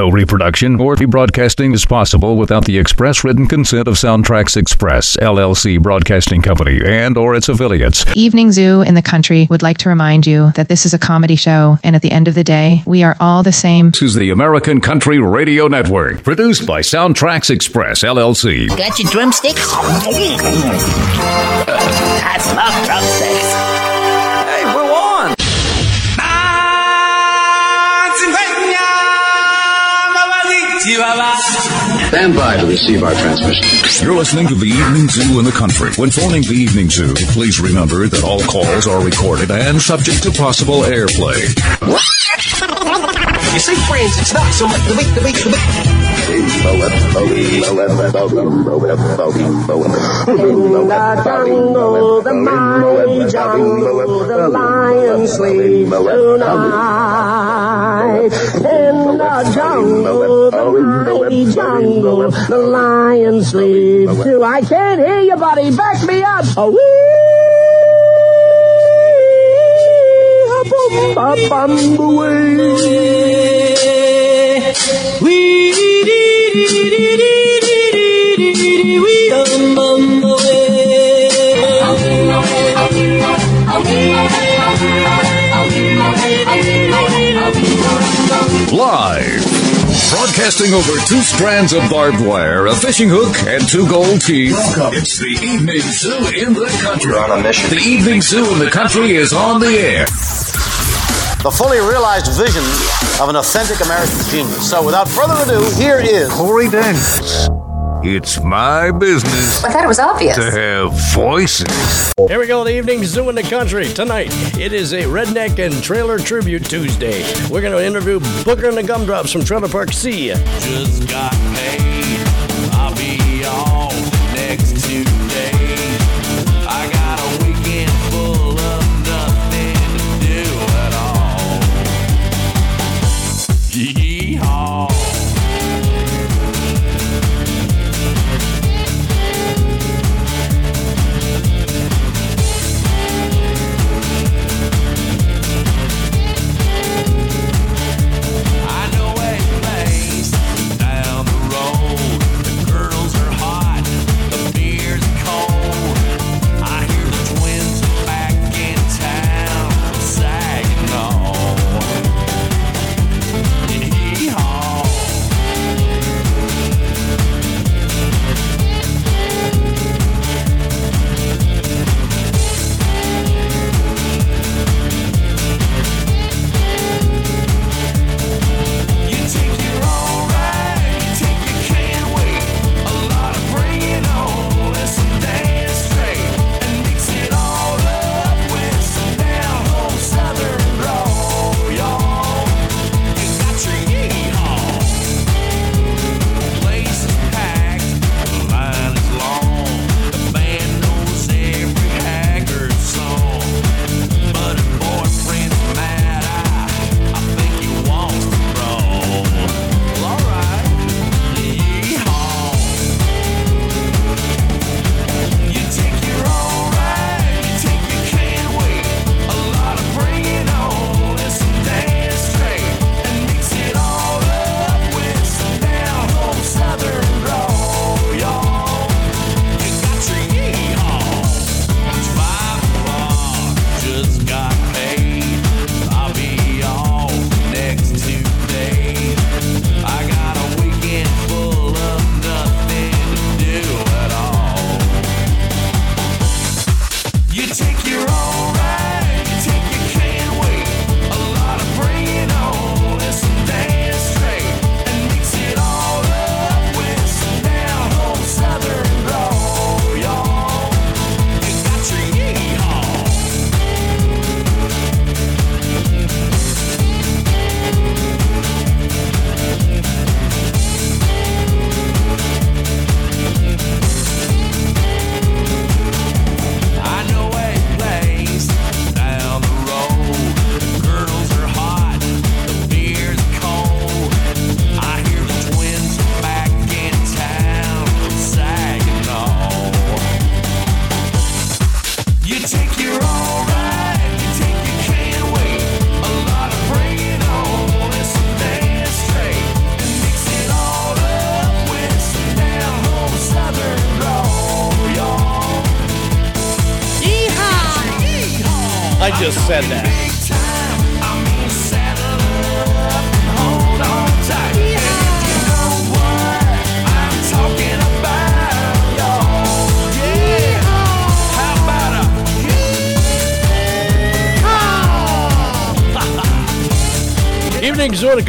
No reproduction or rebroadcasting is possible without the express written consent of SoundtraX Express, LLC Broadcasting Company, and or its affiliates. Evening Zoo in the country would like to remind you that this is a comedy show, and at the end of the day, we are all the same. This is the American Country Radio Network, produced by SoundtraX Express, LLC. Got your drumsticks? I love drumsticks. Stand by to receive our transmission. You're listening to the Evening Zoo in the country. When phoning the Evening Zoo, please remember that all calls are recorded and subject to possible airplay. You see, friends, it's not so much the beat, the beat, the beat. Jungle, the mighty jungle, the lion sleeps tonight. In the jungle, the mighty jungle, the lion sleeps too. I can't hear you, buddy. Back me up. Oh, wee, bum, bum, wee. Live. Broadcasting over two strands of barbed wire, a fishing hook, and two gold teeth. Welcome. It's the Evening Zoo in the country. We're on a mission. The Evening Zoo in the country is on the air. The fully realized vision of an authentic American genius. So, without further ado, here is Corey Daniels. It's my business I thought it was obvious. to have voices. Here we go, the evening zoo in the country. Tonight, it is a redneck and trailer tribute Tuesday. We're going to interview Booger and the Gumdrops from Trailer Park C. Just got paid.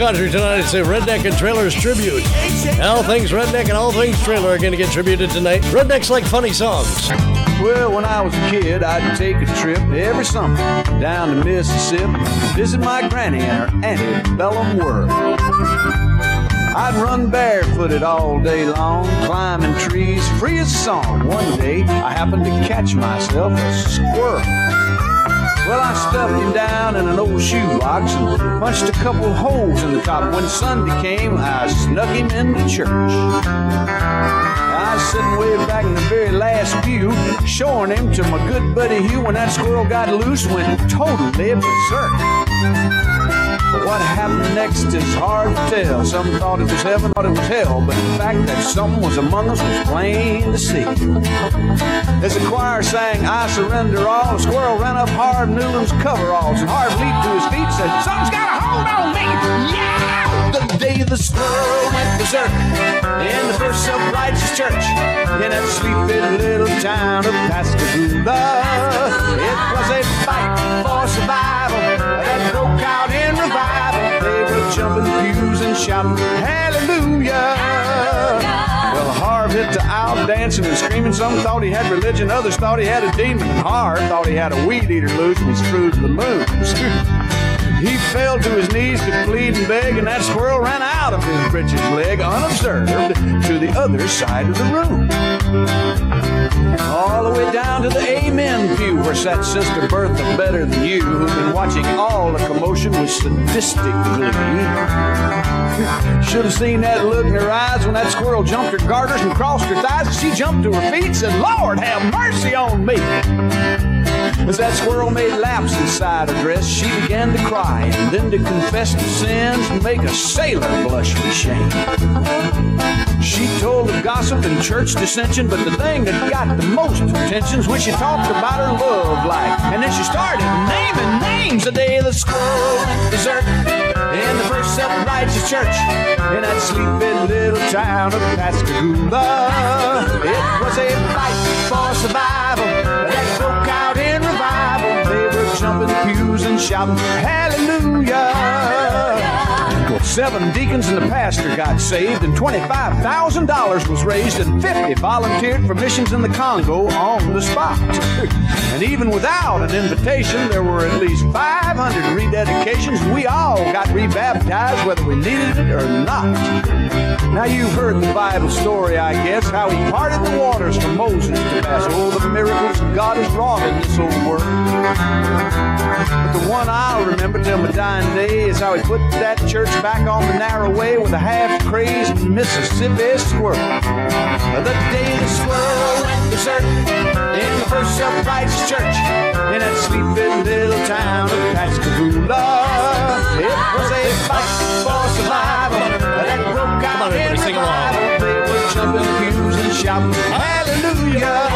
Country tonight. It's a Redneck and Trailers tribute. All things Redneck and all things Trailer are going to get tributed tonight. Rednecks like funny songs. Well, when I was a kid, I'd take a trip every summer down to Mississippi, visit my granny and her antebellum world. I'd run barefooted all day long, climbing trees, free as a song. One day, I happened to catch myself a squirrel. Well, I stuffed him down in an old shoebox and punched a couple holes in the top. When Sunday came, I snuck him into church. I was sitting way back in the very last pew, showing him to my good buddy Hugh when that squirrel got loose, went totally berserk. What happened next is hard to tell. Some thought it was heaven, thought it was hell, but the fact that something was among us was plain to see. As the choir sang, I surrender all, the squirrel ran up Harv Newland's coveralls, and Harv leaped to his feet and said, Something's got a hold on me! Yeah! The day the squirrel went berserk in the first self-righteous church in that sleepy little town of Pascagoula. It was a fight for survival that broke out in and shouting, Hallelujah! Well, Harv hit the aisle dancing and screaming. Some thought he had religion, others thought he had a demon. Harv thought he had a weed eater loose and he screwed to the moon. He fell to his knees to plead and beg, and that squirrel ran out of his breeches leg unobserved to the other side of the room. All the way down to the Amen pew where sat Sister Bertha better than you, who'd been watching all the commotion with sadistic glee. Should have seen that look in her eyes when that squirrel jumped her garters and crossed her thighs. and She jumped to her feet and said, Lord, have mercy on me. As that squirrel made laps inside her dress, she began to cry and then to confess to sins and make a sailor blush with shame. She told of gossip and church dissension, but the thing that got the most attention was when she talked about her love life. And then she started naming names the day the went berserk in the first self-righteous church in that sleepy little town of Pascagoula. It was a fight for survival that broke out in revival. They were jumping pews and shouting, Hallelujah! Seven deacons and the pastor got saved, and $25,000 was raised, and 50 volunteered for missions in the Congo on the spot. and even without an invitation, there were at least 500 rededications, we all got rebaptized whether we needed it or not. Now, you've heard the Bible story, I guess, how he parted the waters for Moses to pass. Oh, the miracles God has wrought in this old world. But the one I'll remember till my dying day is how he put that church back on the narrow way with a half-crazed Mississippi squirrel. The day the squirrel went berserk in the first self-righteous church in that sleepy little town of Pascagoula. It was a fight for survival that broke out on, everybody, in sing along. They were jumping pews and shouting, Hallelujah!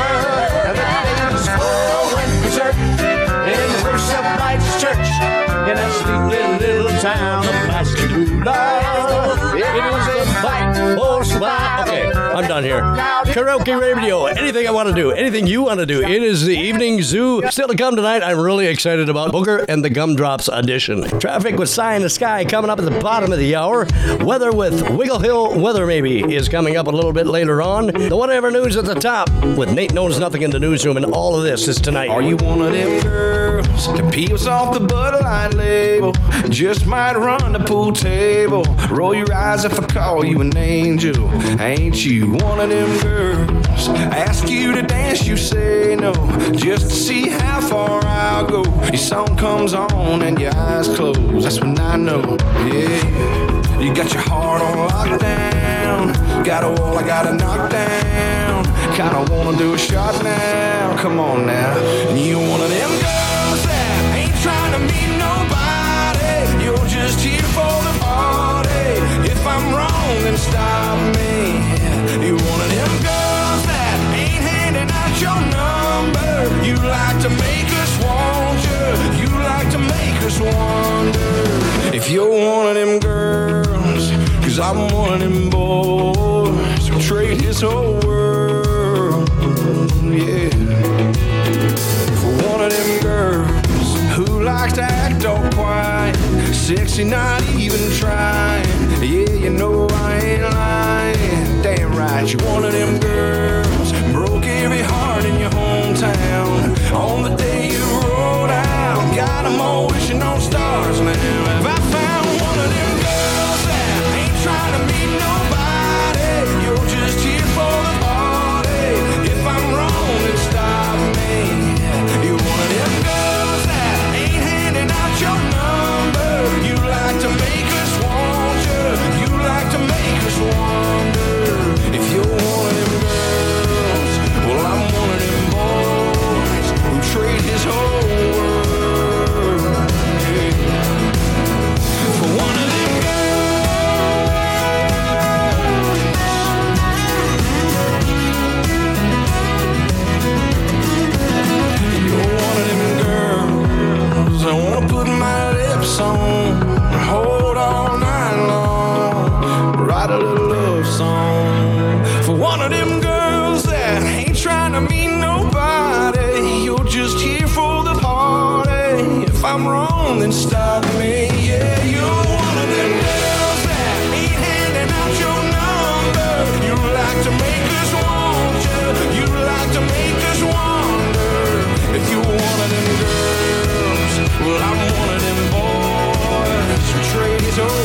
In sleepy little town of Pascagoula. It was a fight for survival. Okay, I'm done here. Karaoke radio, anything I want to do, anything you want to do. It is the evening zoo. Still to come tonight, I'm really excited about Booger and the Gumdrops audition. Traffic with Si in the Sky coming up at the bottom of the hour. Weather with Wiggle Hill Weather Maybe is coming up a little bit later on. The whatever news at the top with Nate Knows Nothing in the newsroom, and all of this is tonight. Are you one of them girls peels off the Bud Light label? Just might run the pool table. Roll your eyes if I call you an angel. Ain't you one of them girls? Ask you to dance, you say no. Just to see how far I'll go. Your song comes on and your eyes close. That's when I know, yeah. You got your heart on lockdown. Got a wall I gotta knock down. Kinda wanna do a shot now. Come on now. You one of them girls to make us wonder. You like to make us wonder. If you're one of them girls, cause I'm one of them boys, who trade this whole world, yeah. For one of them girls who likes to act all quiet, sexy, not even trying. Yeah, you know I ain't lying. Damn right, you're one of them 'em all wishing on stars now. Song for one of them girls that ain't trying to meet nobody. You're just here for the party. If I'm wrong, then stop me. Yeah, you're one of them girls that ain't handing out your number. You like to make us want you. Like to make us wonder if you're one of them girls. Well, I'm one of them boys trade his whole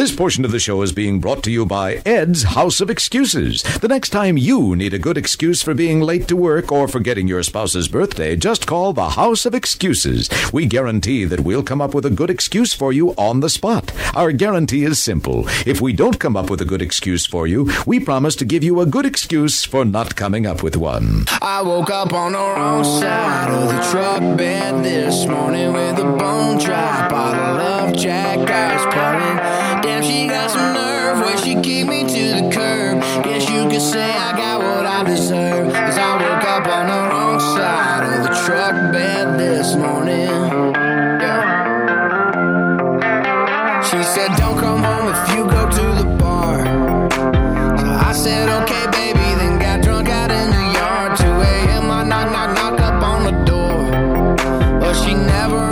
This portion of the show is being brought to you by Ed's House of Excuses. The next time you need a good excuse for being late to work or forgetting your spouse's birthday, just call the House of Excuses. We guarantee that we'll come up with a good excuse for you on the spot. Our guarantee is simple. If we don't come up with a good excuse for you, we promise to give you a good excuse for not coming up with one. I woke up on the wrong side of the truck bed this morning with a bone dry bottle of Jack pouring. Damn, she got some nerve where she kicked me to the curb. Guess you could say I got what I deserve. Cause I woke up on the wrong side of the truck bed this morning. She said, Don't come home if you go to the bar. So I said, okay, baby, then got drunk out in the yard. 2 a.m. I knock, knock, knock up on the door. But she never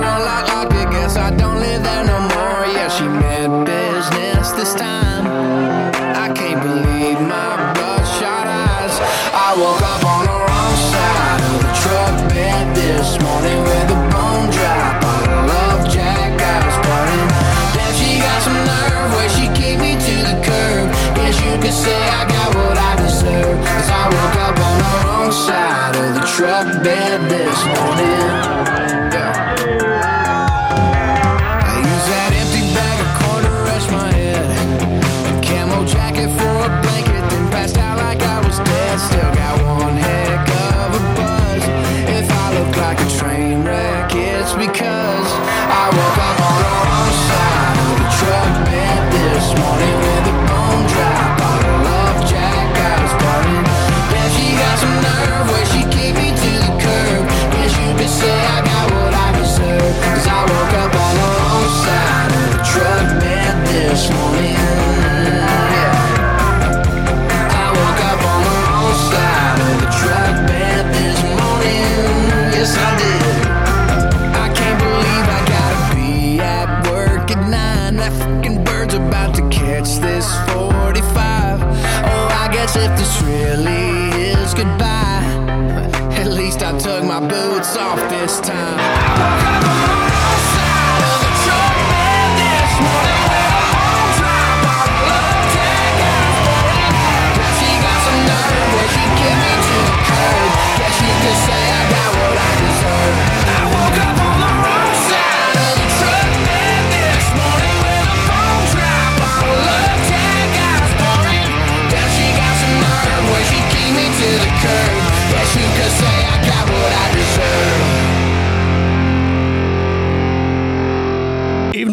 boots off this time.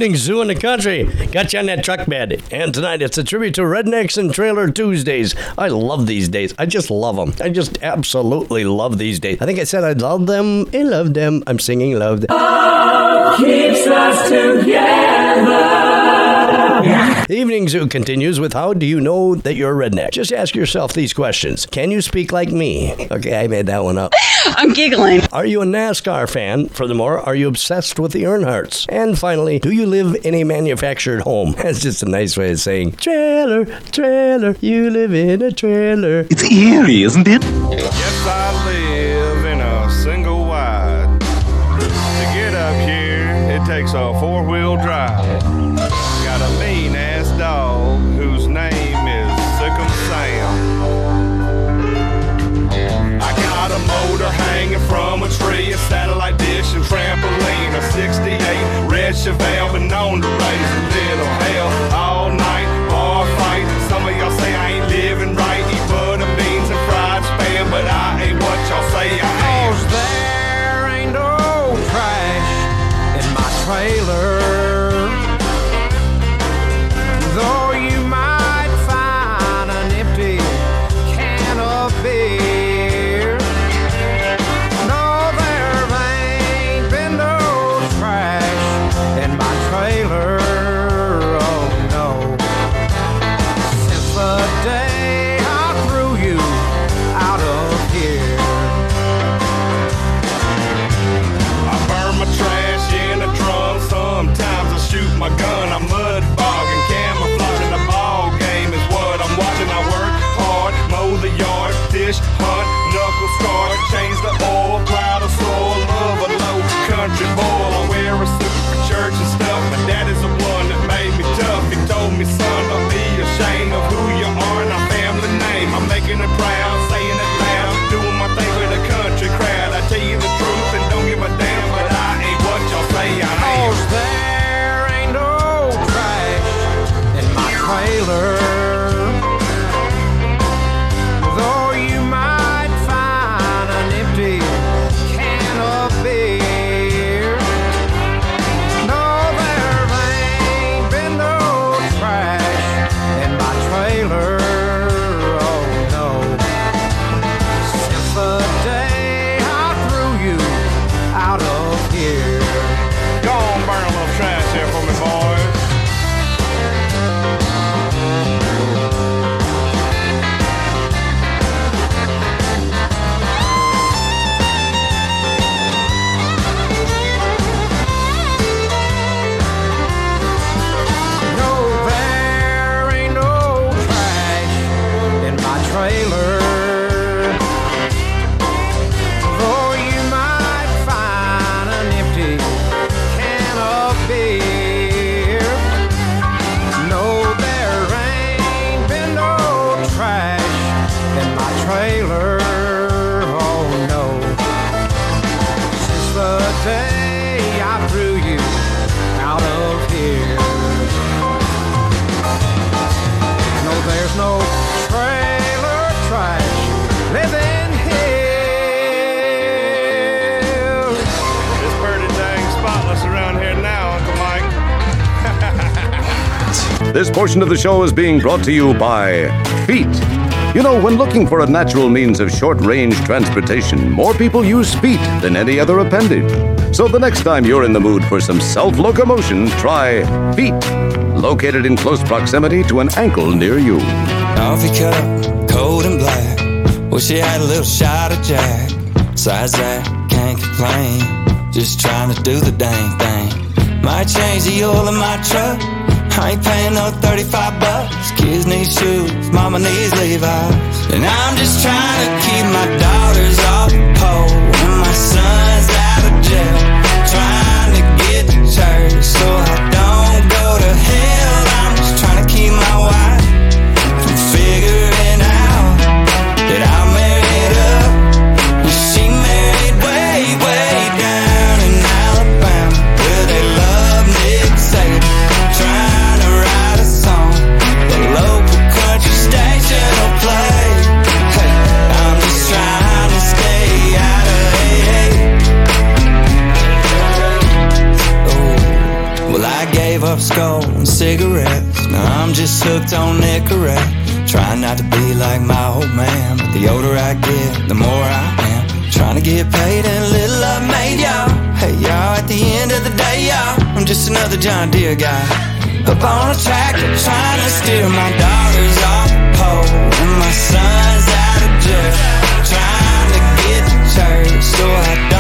Evening zoo in the country. Got you on that truck bed. And tonight it's a tribute to Rednecks and Trailer Tuesdays. I love these days. I just love them. I just absolutely love these days. I think I said I love them. I love them. I'm singing love them. keeps us together. The Evening Zoo continues with How do you know that you're a redneck? Just ask yourself these questions. Can you speak like me? Okay, I made that one up. I'm giggling. Are you a NASCAR fan? Furthermore, are you obsessed with the Earnhardts? And finally, do you live in a manufactured home? That's just a nice way of saying trailer, trailer, you live in a trailer. It's eerie, isn't it? Yes, I live in a single wide. To get up here, it takes a four wheel drive. Red This portion of the show is being brought to you by Feet. You know, when looking for a natural means of short range transportation, more people use feet than any other appendage. So the next time you're in the mood for some self locomotion, try Feet. Located in close proximity to an ankle near you. Coffee cup, cold and black. Wish you had a little shot of Jack. Besides that, can't complain. Just trying to do the dang thing. Might change the oil in my truck. I ain't paying no 35 bucks. Kids need shoes, mama needs Levi's. And I'm just trying to keep my daughters off the pole. And my son's out of jail. Hooked on Nicorette. Trying not to be like my old man, but the older I get, the more I am. Trying to get paid and little I've made, y'all. Hey, y'all, at the end of the day, y'all, I'm just another John Deere guy. Up on a tractor, trying to steer my daughters off the pole and my sons out of jail. Trying to get to church so I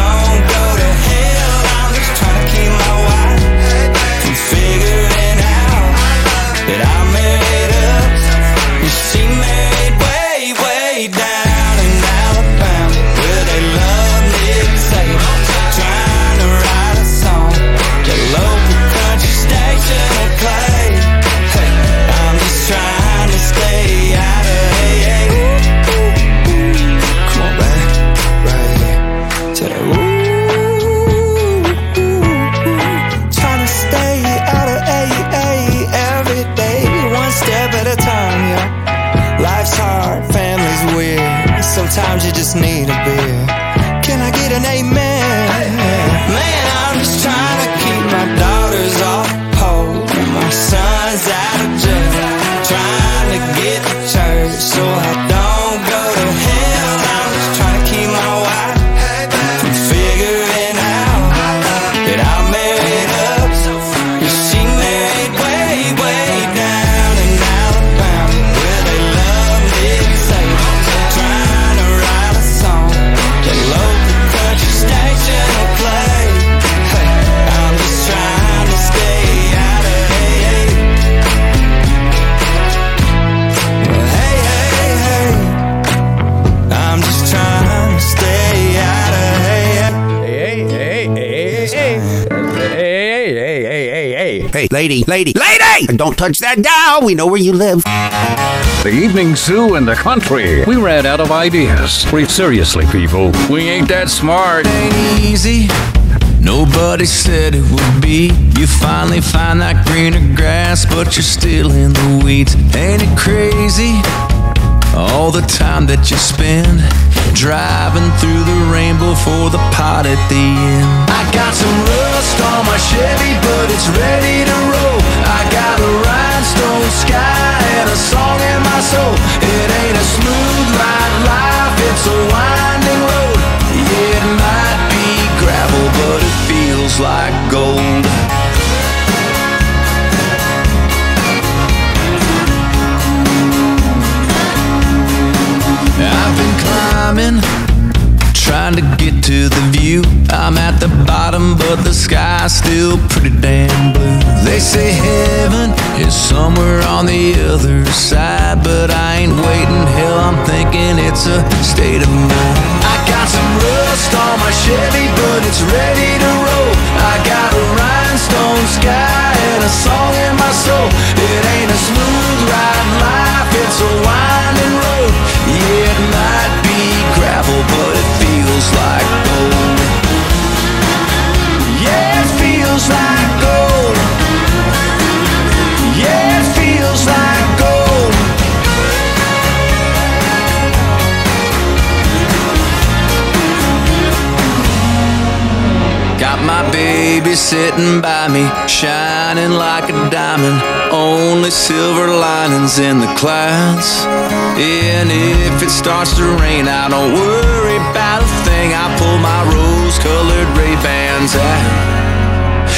hey. Hey, lady, lady, lady! Don't touch that dial. We know where you live. The evening zoo in the country. We ran out of ideas. We seriously, people, we ain't that smart. ain't easy. Nobody said it would be. You finally find that greener grass, but you're still in the weeds. Ain't it crazy? All the time that you spend driving through the rainbow for the pot at the end. I got some rust on my Chevy, but it's ready to roll. I got a rhinestone sky and a song in my soul. It ain't a smooth ride life, it's a winding road. Yeah, it might be gravel, but it feels like gold. Climbing, trying to get to the view. I'm at the bottom, but the sky's still pretty damn blue. They say heaven is somewhere on the other side, but I ain't waiting. Hell, I'm thinking it's a state of mind. I got some rust on my Chevy, but it's ready to roll. I got a rhinestone sky and a song in my soul. It ain't a smooth ride life, it's a gravel, but it feels like gold. Yeah, it feels like gold. Yeah, it feels like gold. Got my baby sitting by me, shining like a diamond. Only silver linings in the clouds. And if it starts to rain, I don't worry about a thing. I pull my rose colored Ray Bans out.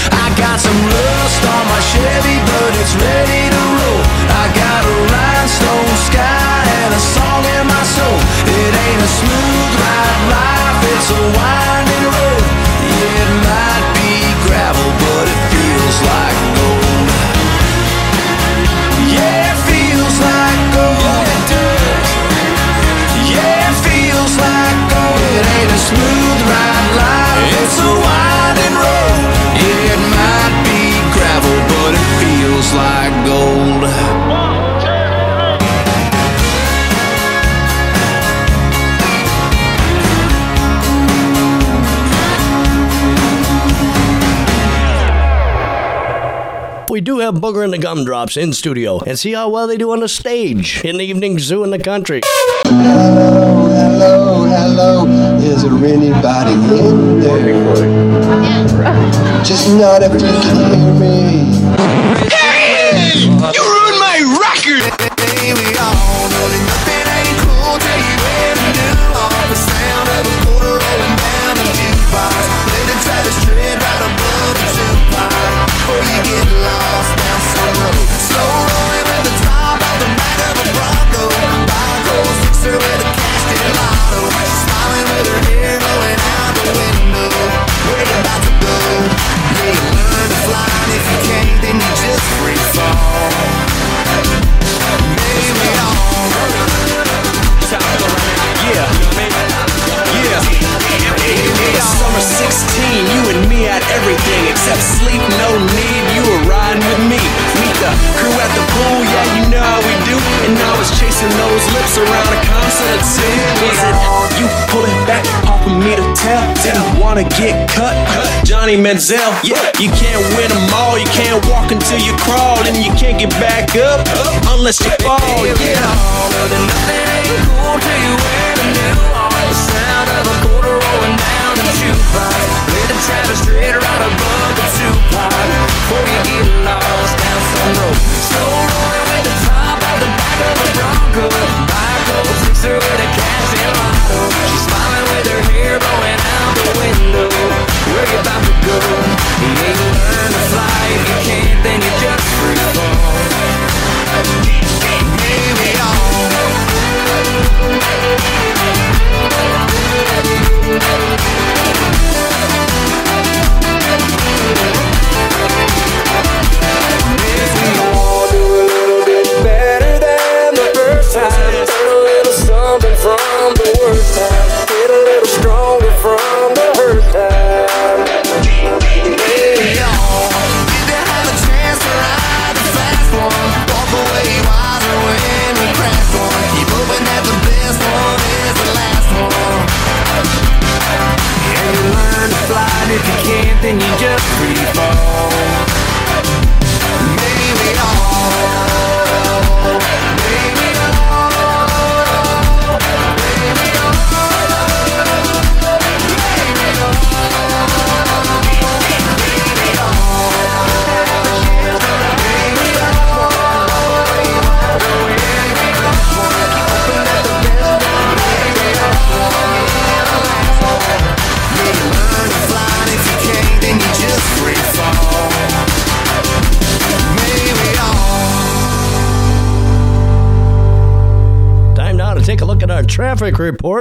I got some rust on my Chevy, but it's ready to roll. I got a rhinestone sky and a song in my soul. It ain't a smooth ride life, it's a winding It's a winding road. It might be gravel, but it feels like gold. We do have Booger and the Gumdrops in studio and see how well they do on the stage in the evening zoo in the country. Hello, hello, hello. Is there anybody in there? Just not if you can hear me. Hey! You ruined my record! Except sleep, no need. You were riding with me. Meet the crew at the pool, yeah, you know how we do. And I was chasing those lips around a concert two. Was it you pulling back of me to tell? Didn't wanna get cut. Johnny Manziel, yeah, you can't win them all. You can't walk until you crawl, and you can't get back up unless you fall. Yeah. nothing ain't cool till you wear the new on the sound of a quarter rolling down jukebox. With the Travis straight right above the two-pot. Before you get lost down some road. Slow rolling with the top of the back of a Bronco. Buy a cold sixer with a cash in lotto. She's smiling with her hair blowing out the window. Where you about to go? You ain't learn to fly. If you can't, then you just free fall. Maybe better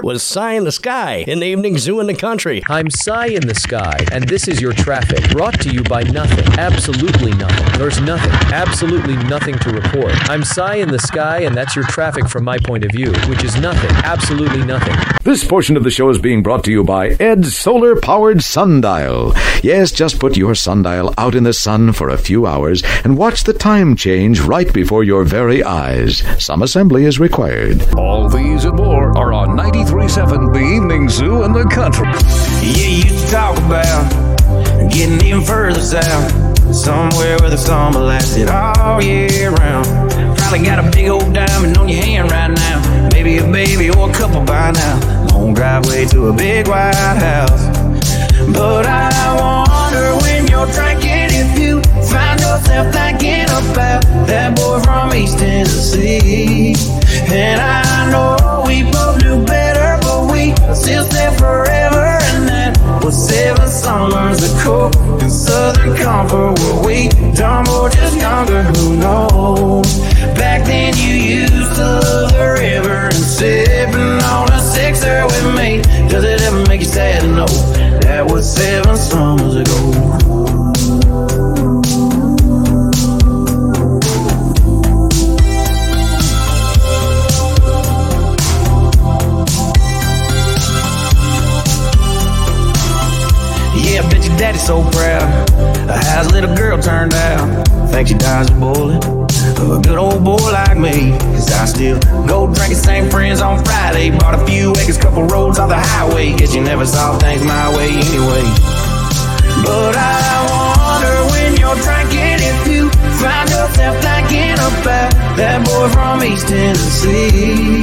traffic report with Si in the Sky in the evening zoo in the country. I'm Si in the Sky, and this is your traffic brought to you by nothing. Absolutely nothing. There's nothing. Absolutely nothing to report. I'm Si in the Sky, and that's your traffic from my point of view, which is nothing. Absolutely nothing. This portion of the show is being brought to you by Ed's solar powered sundial. Yes, just put your sundial out in the sun for a few hours and watch the time change right before your very eyes. Some assembly is required. All these and more are on 93.7 The Evening Zoo in the Country. Yeah, you talk about getting even further south, somewhere where the summer lasted all year round. Probably got a big old diamond on your hand right now, maybe a baby or a couple by now. Long driveway to a big white house. But I wonder when you're drinking if you find yourself thinking about that boy from East Tennessee. And I know we both knew better, still said forever. And that was seven summers ago in Southern Comfort where we dumb or just younger, who knows? Back then you used to love the river and sipping on a sixer with me. Does it ever make you sad to know that was seven summers ago? Daddy's so proud of how his little girl turned out. Think she dies a boiling of a good old boy like me. Cause I still go drinking same friends on Friday. Bought a few acres, couple roads off the highway. Guess you never saw things my way anyway. But I wonder when you're drinking if you find yourself thinking about that boy from East Tennessee.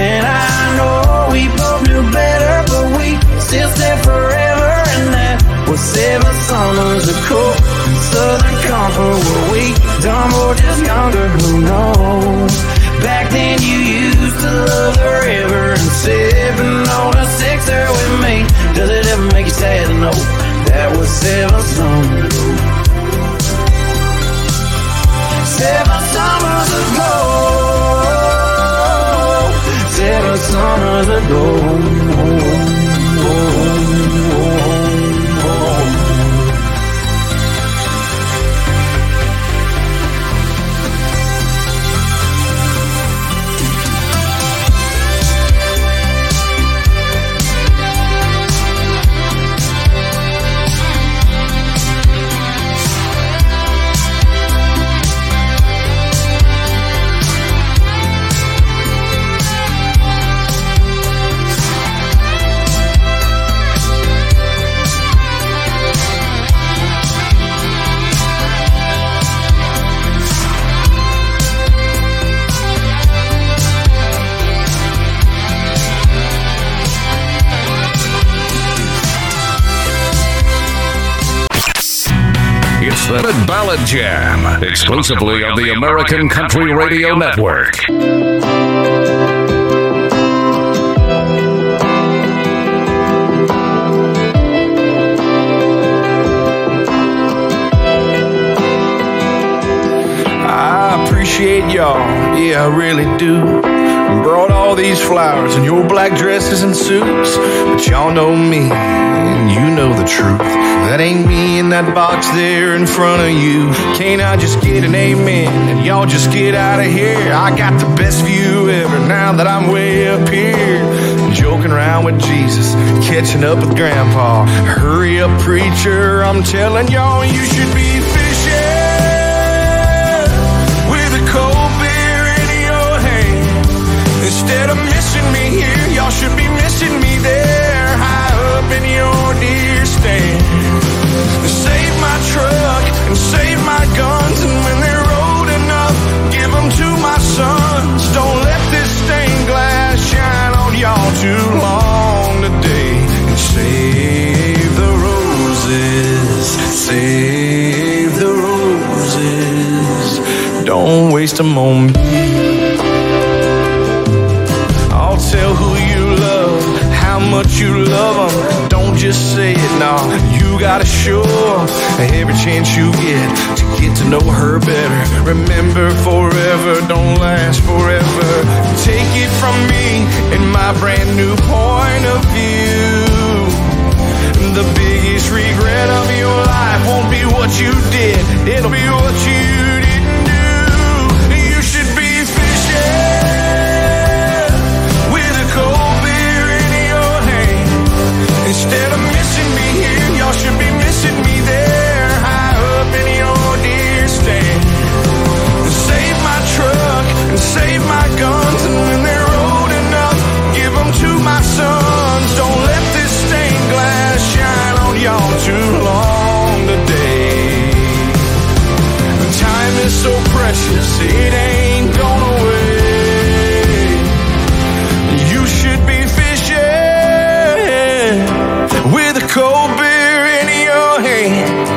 And I know we both knew better, but we still said forever. And was seven summers ago. Southern Comfort were we dumb or just younger, who knows? Back then you used to love the river and sipping on a sixer with me. Does it ever make you sad to know that was seven summers ago? Seven summers ago. Seven summers ago. The Jam, exclusively on the American Country Radio Network. I appreciate y'all, yeah, I really do. All these flowers and your black dresses and suits, but y'all know me and you know the truth. That ain't me in that box there in front of you. Can't I just get an amen and y'all just get out of here? I got the best view ever now that I'm way up here. Joking around with Jesus, catching up with Grandpa. Hurry up, preacher, I'm telling y'all you should be of missing me here, y'all should be missing me there, high up in your deer stand. Save my truck and save my guns, and when they're old enough, give them to my sons. Don't let this stained glass shine on y'all too long today. And save the roses, save the roses. Don't waste me. I'll tell who you love, how much you love them. Don't just say it, nah. You gotta show every chance you get to get to know her better. Remember, forever don't last forever. Take it from me and my brand new point of view. The biggest regret of your life won't be what you did, it'll be what you save my guns, and when they're old enough, give them to my sons. Don't let this stained glass shine on y'all too long today. Time is so precious, it ain't gone away. You should be fishing with a cold beer in your hand.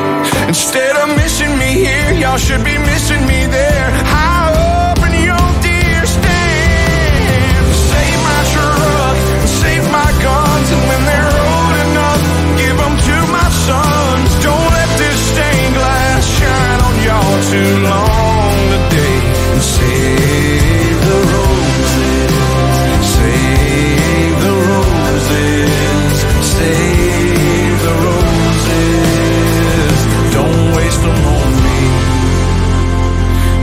Instead of missing me here, y'all should be too long today. And save the roses, save the roses, save the roses. Don't waste them on me.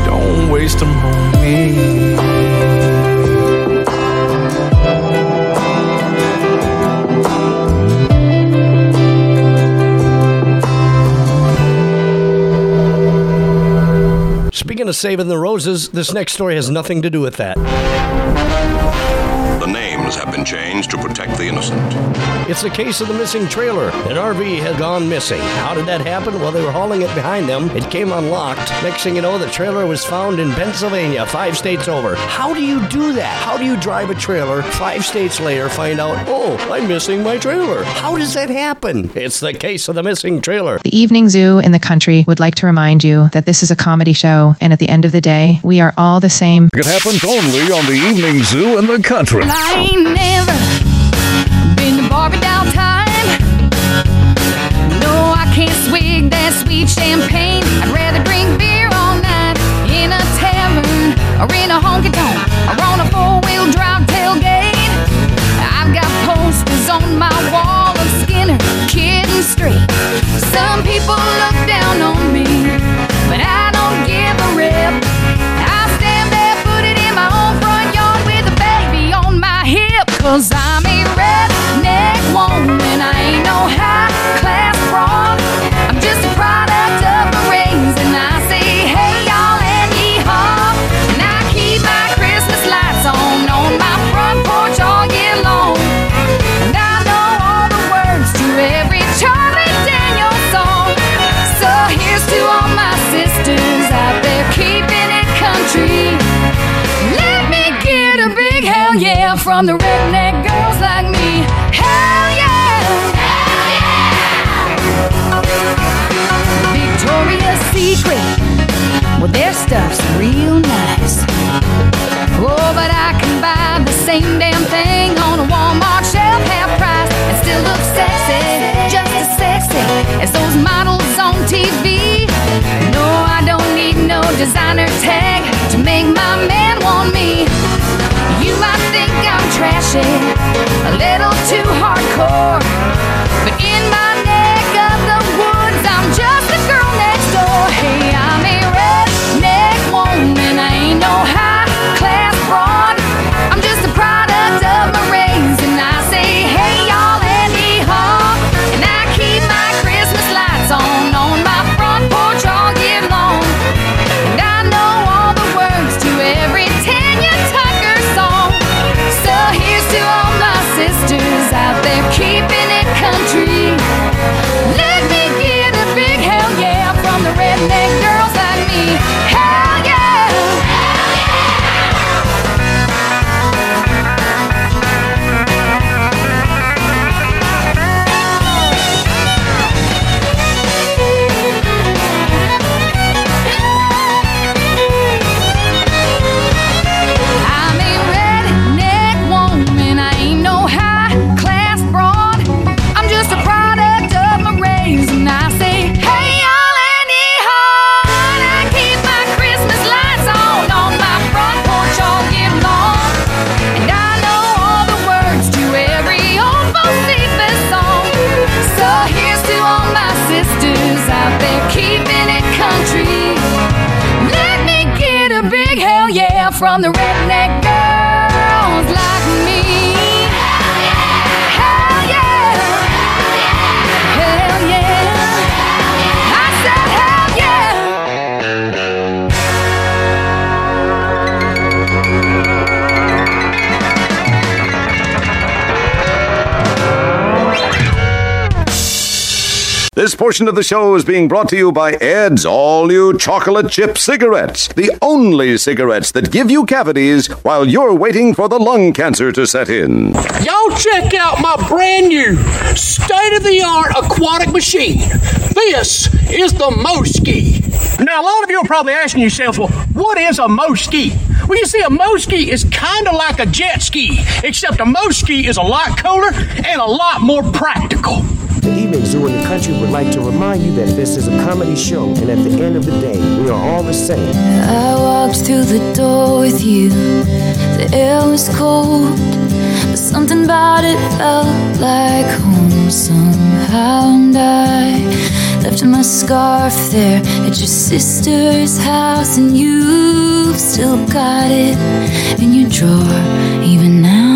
Don't waste them on me. Speaking of saving the roses, this next story has nothing to do with that. The laws have been changed to protect the innocent. It's the case of the missing trailer. An RV had gone missing. How did that happen? Well, they were hauling it behind them. It came unlocked. Next thing you know, the trailer was found in Pennsylvania, five states over. How do you do that? How do you drive a trailer five states later, find out, oh, I'm missing my trailer? How does that happen? It's the case of the missing trailer. The Evening Zoo in the country would like to remind you that this is a comedy show, and at the end of the day, we are all the same. It happens only on the Evening Zoo in the country. I ain't never been to Barbie doll time. No, I can't swig that sweet champagne. I'd rather drink beer all night in a tavern or in a honky tonk or on a four wheel drive tailgate. I've got posters on my wall of Skinner, Kid and Street. Some people look transar. This portion of the show is being brought to you by Ed's all new chocolate chip cigarettes, the only cigarettes that give you cavities while you're waiting for the lung cancer to set in. Y'all check out my brand new state of the art aquatic machine. This is the Moski. Now, a lot of you are probably asking yourselves, well, what is a Moski? Well, you see, a Moski is kind of like a jet ski, except a Moski is a lot cooler and a lot more practical. The Evening Zoo in the country would like to remind you that this is a comedy show, and at the end of the day, we are all the same. I walked through the door with you. The air was cold, but something about it felt like home somehow. And I left my scarf there at your sister's house, and you've still got it in your drawer even now.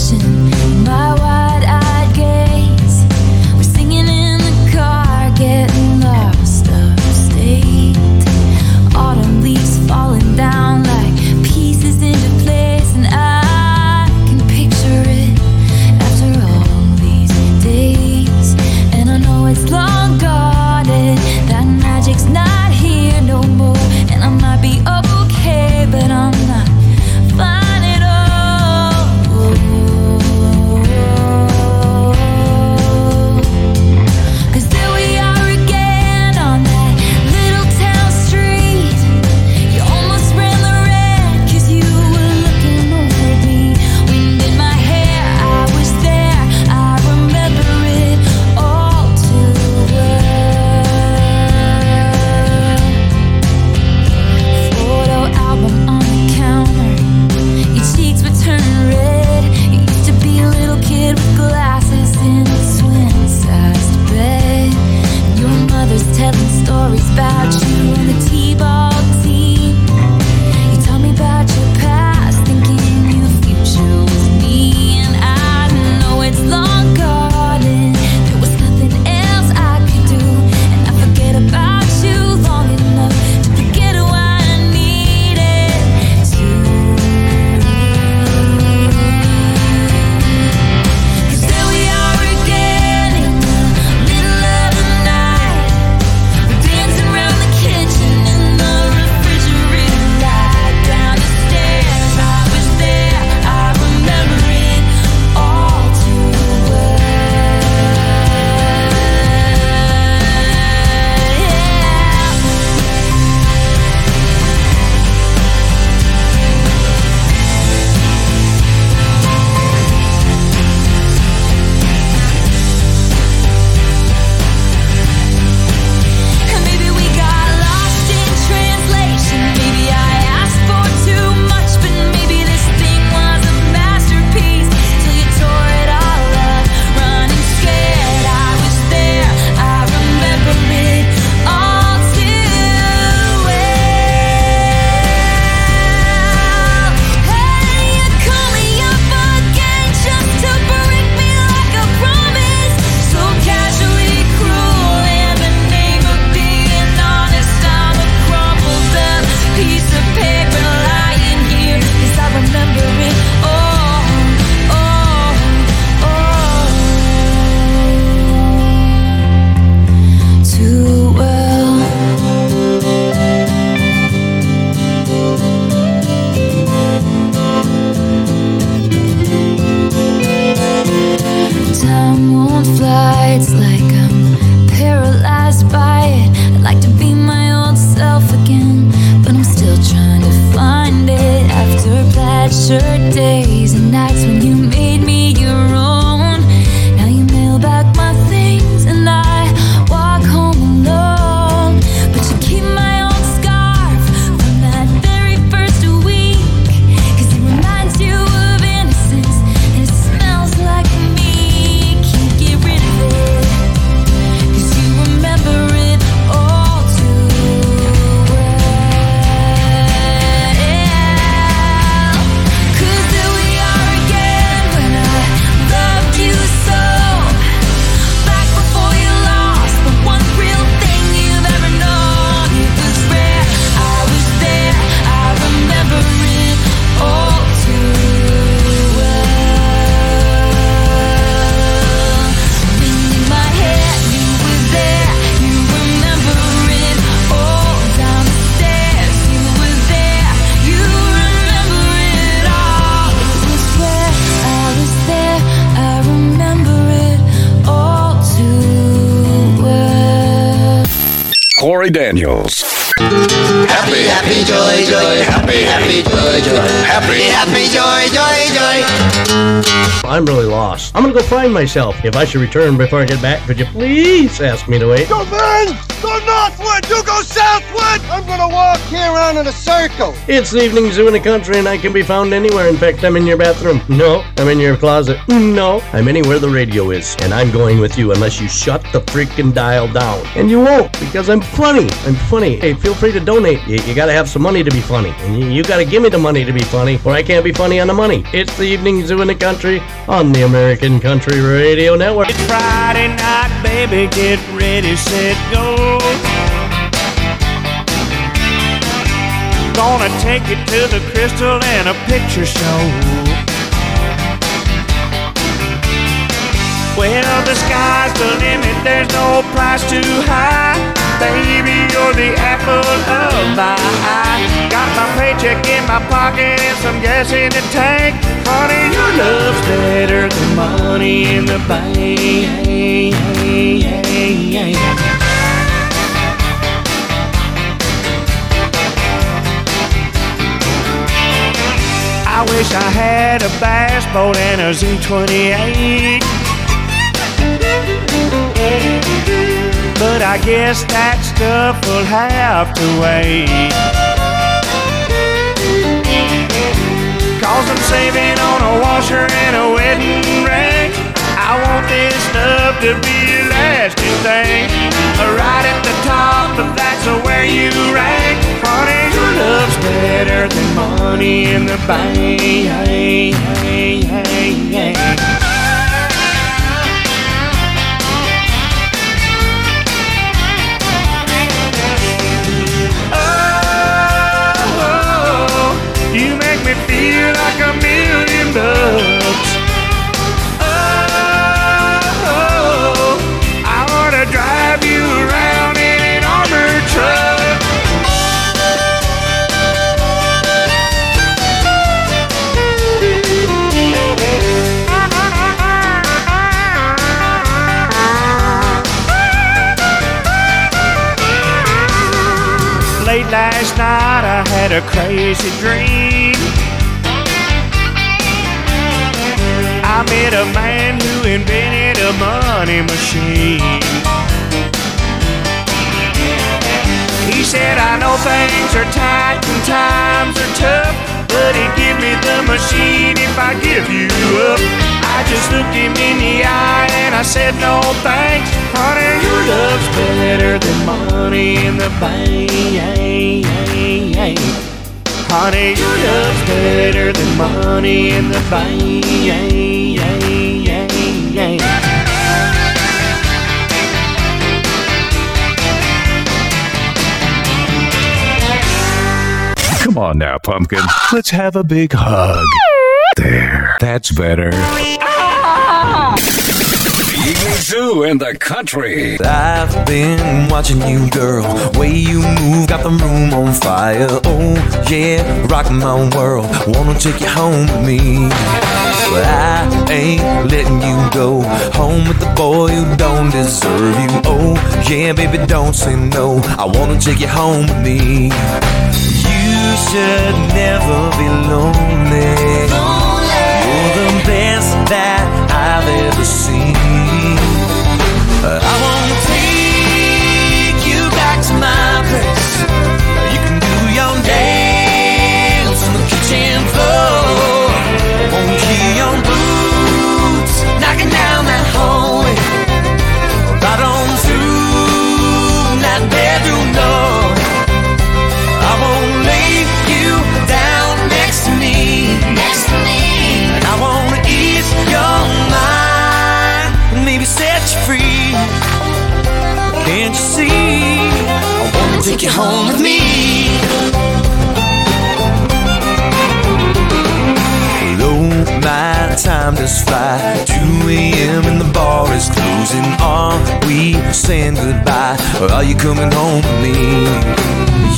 Oh, find myself. If I should return before I get back, could you please ask me to wait? Go Burns! Go northward! You go southward! I'm gonna walk here around in a circle. It's the evening zoo in the country, and I can be found anywhere. In fact, I'm in your bathroom. No, I'm in your closet. No, I'm anywhere the radio is, and I'm going with you unless you shut the freaking dial down. And you won't, because I'm funny. I'm funny. Hey, feel free to donate. You, you gotta have some money to be funny, and you, you gotta give me the money to be funny, or I can't be funny on the money. It's the evening zoo in the country on the American Country Radio Network. It's Friday night, baby. Get ready, set, go. Gonna take you to the crystal and a picture show. Well, the sky's the limit, there's no price too high. Baby, you're the apple of my eye. Got my paycheck in my pocket and some gas in the tank. Honey, your love's better than money in the bank. I wish I had a bass boat and a Z28. But I guess that stuff will have to wait. Cause I'm saving on a washer and a wedding ring. I want this stuff to be lasting thing. Right at the top, but that's where you rank. Honey, your love's better than money in the bank. Crazy dream. I met a man who invented a money machine. He said, I know things are tight and times are tough, but he'd give me the machine if I give you up. I just looked him in the eye and I said, No thanks, honey, your love's better than money in the bank. Honey, your love's better than money in the bank. Come on now, pumpkin. Let's have a big hug. There. That's better. Ah! Evening Zoo in the country. I've been watching you, girl. Way you move got the room on fire. Oh, yeah, rock my world. Wanna take you home with me. But I ain't letting you go. Home with the boy who don't deserve you. Oh, yeah, baby, don't say no. I wanna take you home with me. You should never be lonely. lonely. You're the best that I've ever seen. Uh, take you home with me. Hello, my time does fly. 2 a.m. and the bar is closing. Are we saying goodbye? Or are you coming home with me?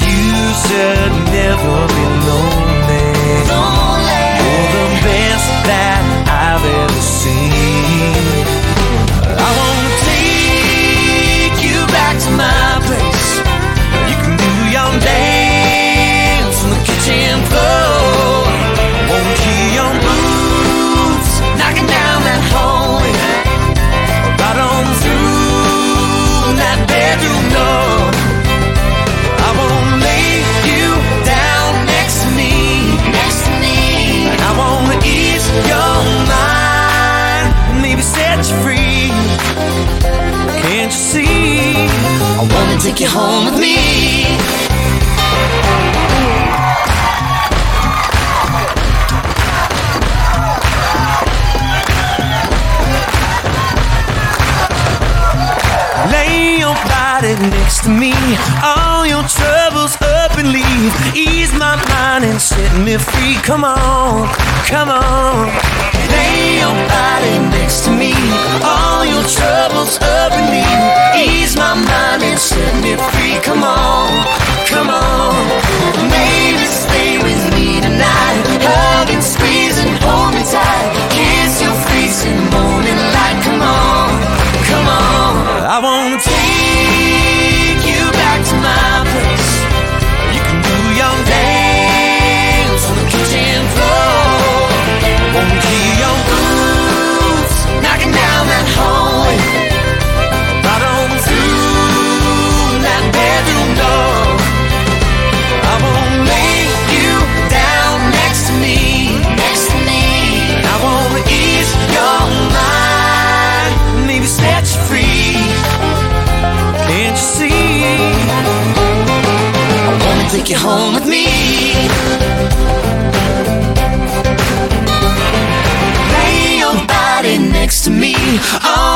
You should never be lonely. lonely. You're the best that I've ever seen. Can't you see? I wanna take you home with me. Lay your body next to me. All your troubles up and leave. Ease my mind and set me free. Come on, come on. Lay your body next to me. All take you home with me. Lay your body next to me.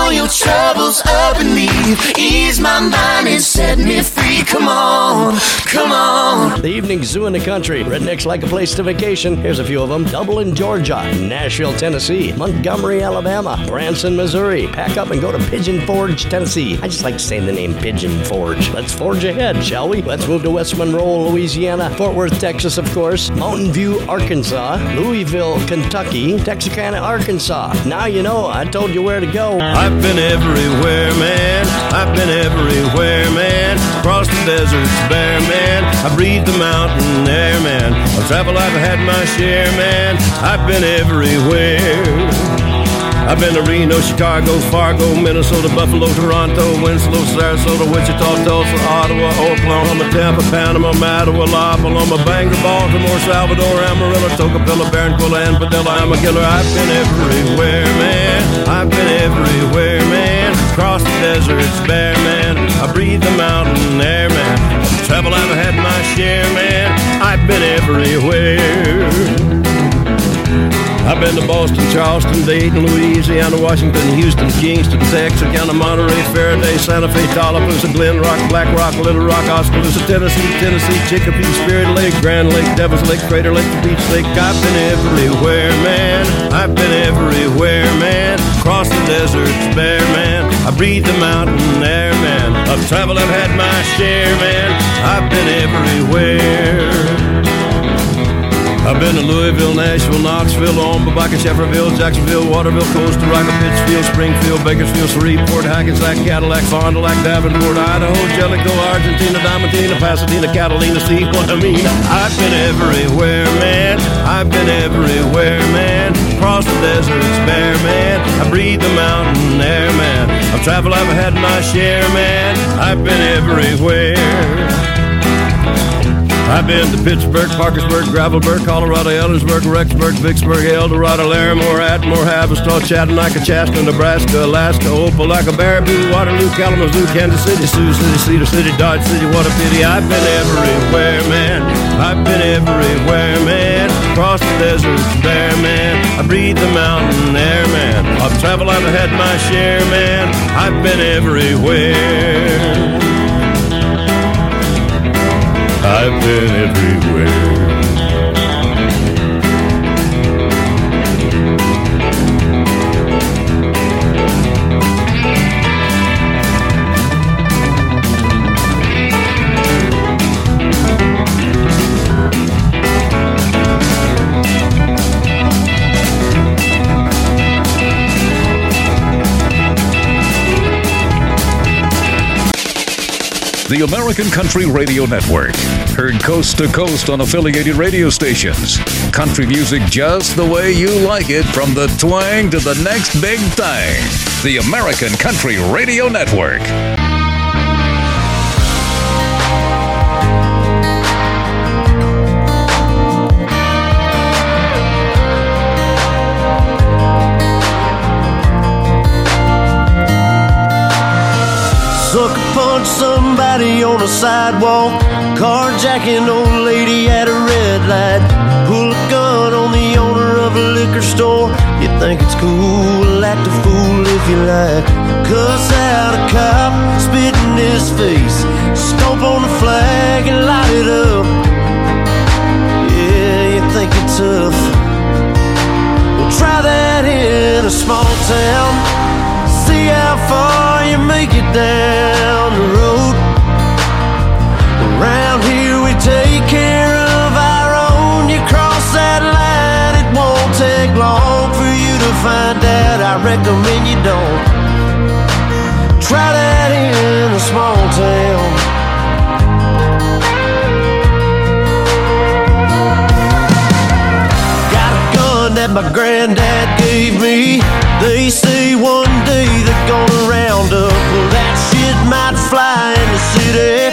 All your troubles up and leave. Ease my mind and set me free. Come on, come on. The evening zoo in the country. Rednecks like a place to vacation. Here's a few of them Dublin, Georgia. Nashville, Tennessee. Montgomery, Alabama. Branson, Missouri. Pack up and go to Pigeon Forge, Tennessee. I just like saying the name Pigeon Forge. Let's forge ahead, shall we? Let's move to West Monroe, Louisiana. Fort Worth, Texas, of course. Mountain View, Arkansas. Louisville, Kentucky. Texarkana, Arkansas. Now you know, I told you where to go. I've been everywhere, man. I've been everywhere, man. Across the deserts, bare, man. I breathe the mountain air, man. Of travel, I've had my share, man. I've been everywhere. I've been to Reno, Chicago, Fargo, Minnesota, Buffalo, Toronto, Winslow, Sarasota, Wichita, Tulsa, Ottawa, Oklahoma, Tampa, Panama, Mattawa, La Paloma, Bangor, Baltimore, Salvador, Amarillo, Tocopilla, Barranquilla, and Padilla. I'm a killer. I've been everywhere, man. I've been everywhere, man. Across the deserts, bare, man. I breathe the mountain air, man. Travel, I've had my share, man. I've been everywhere. I've been to Boston, Charleston, Dayton, Louisiana, Washington, Houston, Kingston, Texarkana, Monterey, Faraday, Santa Fe, Tallapoosa, Glen Rock, Black Rock, Little Rock, Oskaloosa, Tennessee, Tennessee, Chicopee, Spirit Lake, Grand Lake, Devil's Lake, Crater Lake, Beach Lake. I've been everywhere, man. I've been everywhere, man. Across the deserts, bare, man. I breathe the mountain air, man. Of travel, I've had my share, man. I've been everywhere. I've been to Louisville, Nashville, Knoxville, Omaha, Shefferville, Jacksonville, Waterville, Costa Rica, Pittsfield, Springfield, Bakersfield, Shreveport, Hackensack, Cadillac, Fond du Lac, Davenport, Idaho, Jellicoe, Argentina, Diamantina, Pasadena, Catalina, see what I mean? I've been everywhere, man. I've been everywhere, man. Across the deserts, bare, man. I breathe the mountain air, man. I've traveled, I've had my share, man. I've been everywhere. I've been to Pittsburgh, Parkersburg, Gravelburg, Colorado, Ellensburg, Rexburg, Vicksburg, Eldorado, Larimore, Atmore, Havistaw, Chattanooga, Chaska, Nebraska, Alaska, Opelika, Baraboo, Waterloo, Kalamazoo, Kansas City, Sioux City, Cedar City, Dodge City, what a pity. I've been everywhere, man. I've been everywhere, man. Across the deserts, bare, man. I breathe the mountain air, man. I've traveled, I've had my share, man. I've been everywhere. I've been everywhere. The American Country Radio Network. Heard coast to coast on affiliated radio stations. Country music just the way you like it from the twang to the next big thing. The American Country Radio Network. Somebody on a sidewalk. Carjacking old lady at a red light. Pull a gun on the owner of a liquor store. You think it's cool, act a fool if you like. Cuss out a cop, spit in his face. Stomp on the flag and light it up. Yeah, you think you're tough. Well, try that in a small town. See how far you make it down the road. Around here we take care of our own. You cross that line, it won't take long for you to find out. I recommend you don't. Try that in a small town. Got a gun that my granddad gave me. They say one day they're gonna round up. Well, that shit might fly in the city.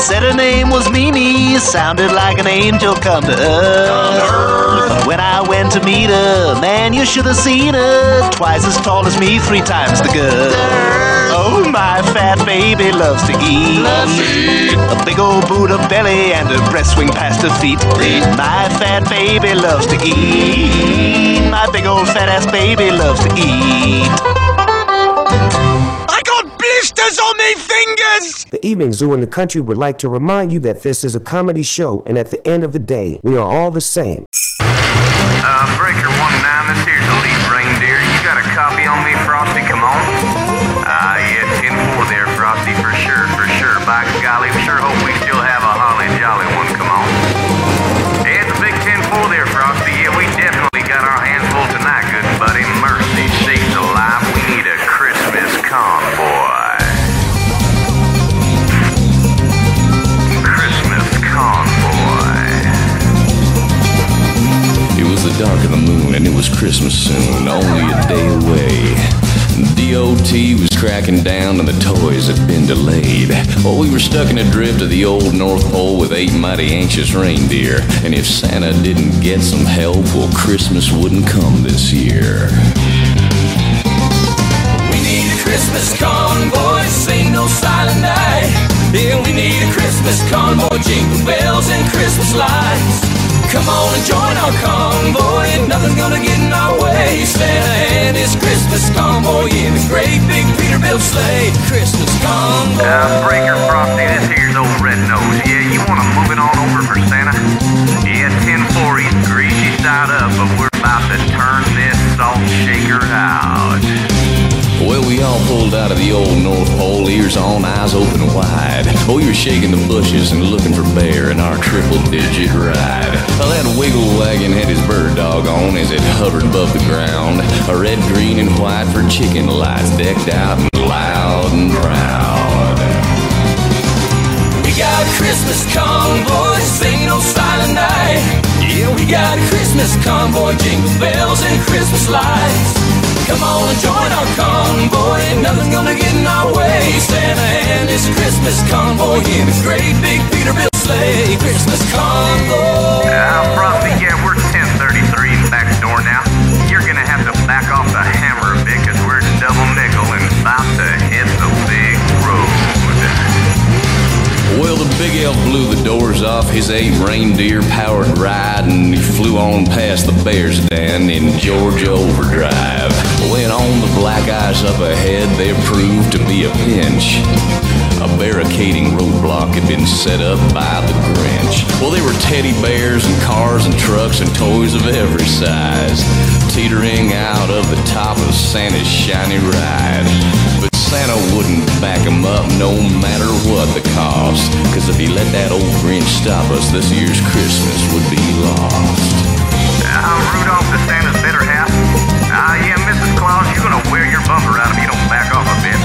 Said her name was Mimi, sounded like an angel come to earth. When I went to meet her, man, you should have seen her. Twice as tall as me, three times the girl. Oh, my fat baby loves to eat. A big old Buddha belly and her breast swing past her feet. My fat baby loves to eat. My big old fat ass baby loves to eat. Blisters on me fingers! The Evening Zoo in the country would like to remind you that this is a comedy show, and at the end of the day, we are all the same. Uh, Breaker 1-9, this here's the lead reindeer. You got a copy on me, Frosty? Come on. dark of the moon, and it was Christmas soon, only a day away. DOT was cracking down, and the toys had been delayed. Well, we were stuck in a drift of the old North Pole with eight mighty anxious reindeer, and if Santa didn't get some help, well, Christmas wouldn't come this year. We need a Christmas convoy, sing no silent night. Yeah, we need a Christmas convoy, jingle bells and Christmas lights. Come on and join our convoy, nothing's gonna get in our way. Santa and his Christmas convoy in a great big Peterbilt sleigh. Christmas convoy. Uh, Breaker Frosty, this here's old Red Nose. Yeah, you wanna move it on over for Santa? Yeah, 10-4 East Greasy side up, but we're about to turn this salt shaker out. Well, we all pulled out of the old North Pole, ears on, eyes open wide. Oh, were shaking the bushes and looking for bear in our triple digit ride. Well, that wiggle wagon had his bird dog on as it hovered above the ground. A red, green, and white for chicken lights decked out and loud and proud. We got a Christmas convoy, sing no silent night. Yeah, we got a Christmas convoy, jingle bells and Christmas lights. Come on and join our convoy, nothing's gonna get in our way. Santa and his Christmas convoy in his great big Peterbilt sleigh. Christmas convoy. Uh, Frosty, yeah, we're 1033 back door now. You're gonna have to back off the hammer a bit, cause we're double nickel and about to hit the Well, the big elf blew the doors off his eight reindeer powered ride and he flew on past the Bears Den in Georgia Overdrive. When on the black ice up ahead, there proved to be a pinch. A barricading roadblock had been set up by the Grinch. Well, there were teddy bears and cars and trucks and toys of every size, teetering out of the top of Santa's shiny ride. But Santa wouldn't back him up no matter what the cost. Cause if he let that old Grinch stop us, this year's Christmas would be lost. Uh, Rudolph the Santa's bitter half. Ah, yeah, Mrs. Claus, you're gonna wear your bumper out if you don't back off a bit.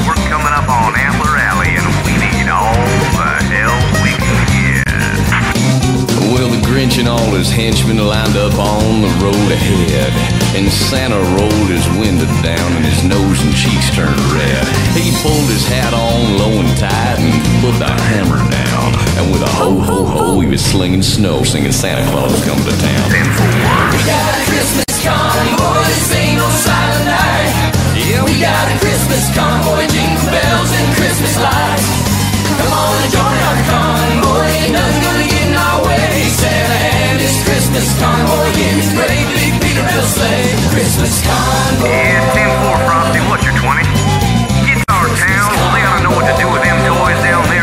Grinch and all his henchmen lined up on the road ahead. And Santa rolled his window down and his nose and cheeks turned red. He pulled his hat on low and tight and put the hammer down. And with a ho ho ho, he was slinging snow, singing Santa Claus come to town. We got a Christmas convoy, sing no silent night. Yeah, we got a Christmas convoy, jingle bells and Christmas lights. Come on and join our convoy, ain't nothing gonna get Christmas convoy sleigh. Christmas convoy. Yeah, 10-4, Frosty, what's your 20? Guitar Town, well, they ought to know what to do with them toys down there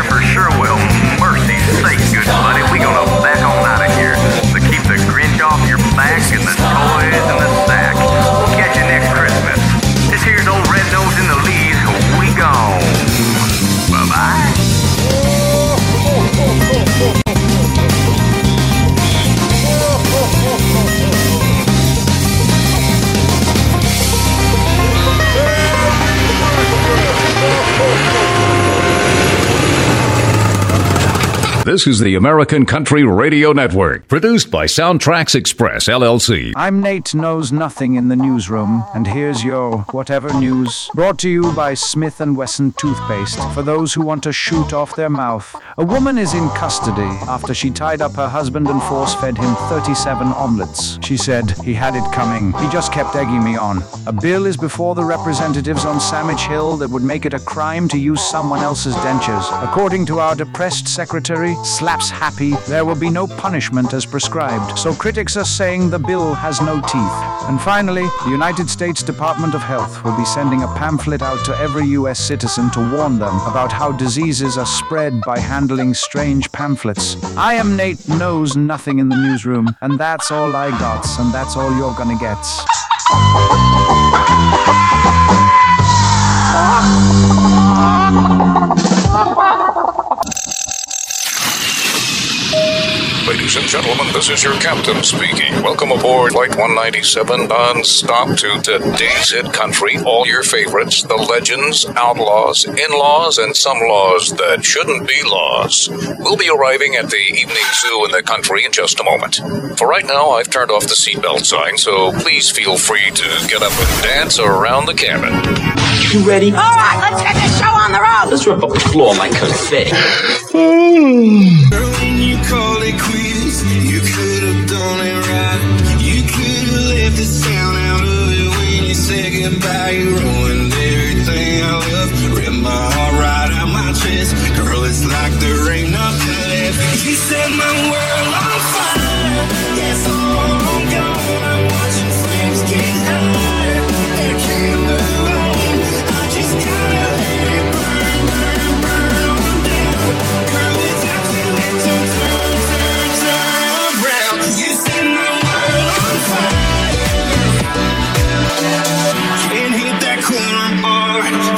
This is the American Country Radio Network, produced by SoundtraX Express, LLC. I'm Nate Knows Nothing in the newsroom, and here's your whatever news. Brought to you by Smith & Wesson toothpaste for those who want to shoot off their mouth. A woman is in custody after she tied up her husband and force-fed him 37 omelets. She said, he had it coming. He just kept egging me on. A bill is before the representatives on Sandwich Hill that would make it a crime to use someone else's dentures. According to our depressed secretary, Slaps Happy, there will be no punishment as prescribed. So critics are saying the bill has no teeth. And finally, the United States Department of Health will be sending a pamphlet out to every U.S. citizen to warn them about how diseases are spread by handling strange pamphlets. I am Nate Knows Nothing in the newsroom, and that's all I got, and that's all you're gonna get. Ladies and gentlemen, this is your captain speaking. Welcome aboard Flight 197 non-stop to today's hit country. All your favorites, the legends, outlaws, in-laws, and some laws that shouldn't be laws. We'll be arriving at the evening zoo in the country in just a moment. For right now, I've turned off the seatbelt sign, so please feel free to get up and dance around the cabin. You ready? All right, let's get this show on the road. Let's rip up the floor like confetti. You call it quits, you could have done it right. You could have left the sound out of it when you said goodbye. You ruined everything I love. Ripped my heart right out my chest. Girl, it's like there ain't nothing left. You set my world on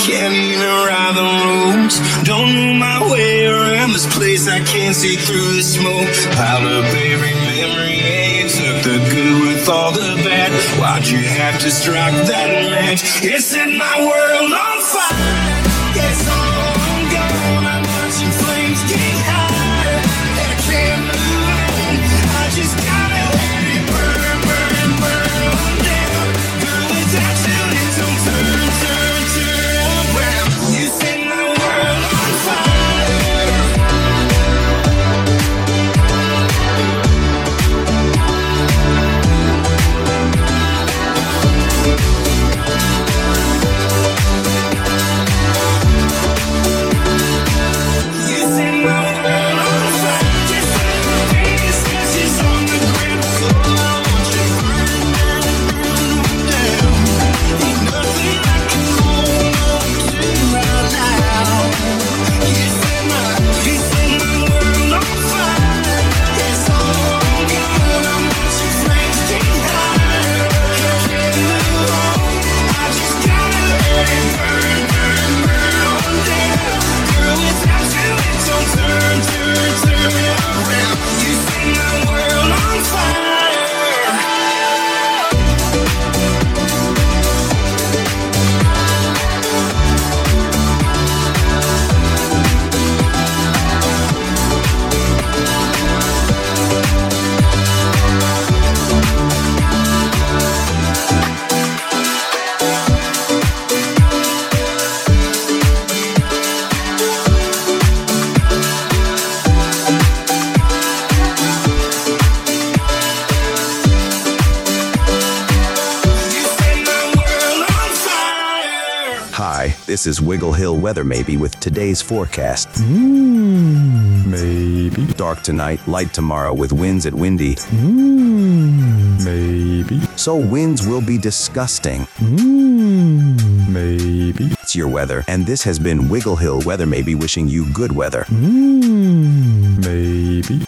Can't even ride the roads. Don't know my way around this place. I can't see through the smoke. Piled up every memory. Took the good with all the bad. Why'd you have to strike that match? It set my world on fire. This is Wiggle Hill Weather Maybe with today's forecast. Hmm, maybe. Dark tonight, light tomorrow with winds at windy. Hmm, maybe. So winds will be disgusting. Hmm, maybe. It's your weather, and this has been Wiggle Hill Weather Maybe wishing you good weather. Hmm, maybe.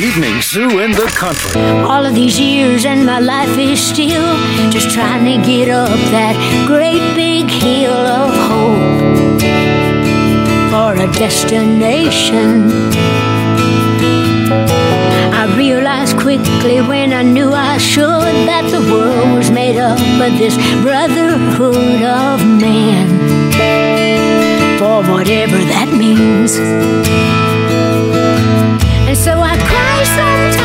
Evening zoo in the country. All of these years and my life is still just trying to get up that great big hill of hope for a destination. I realized quickly when I knew I should that the world was made up of this brotherhood of man. For whatever that means. And so I sometimes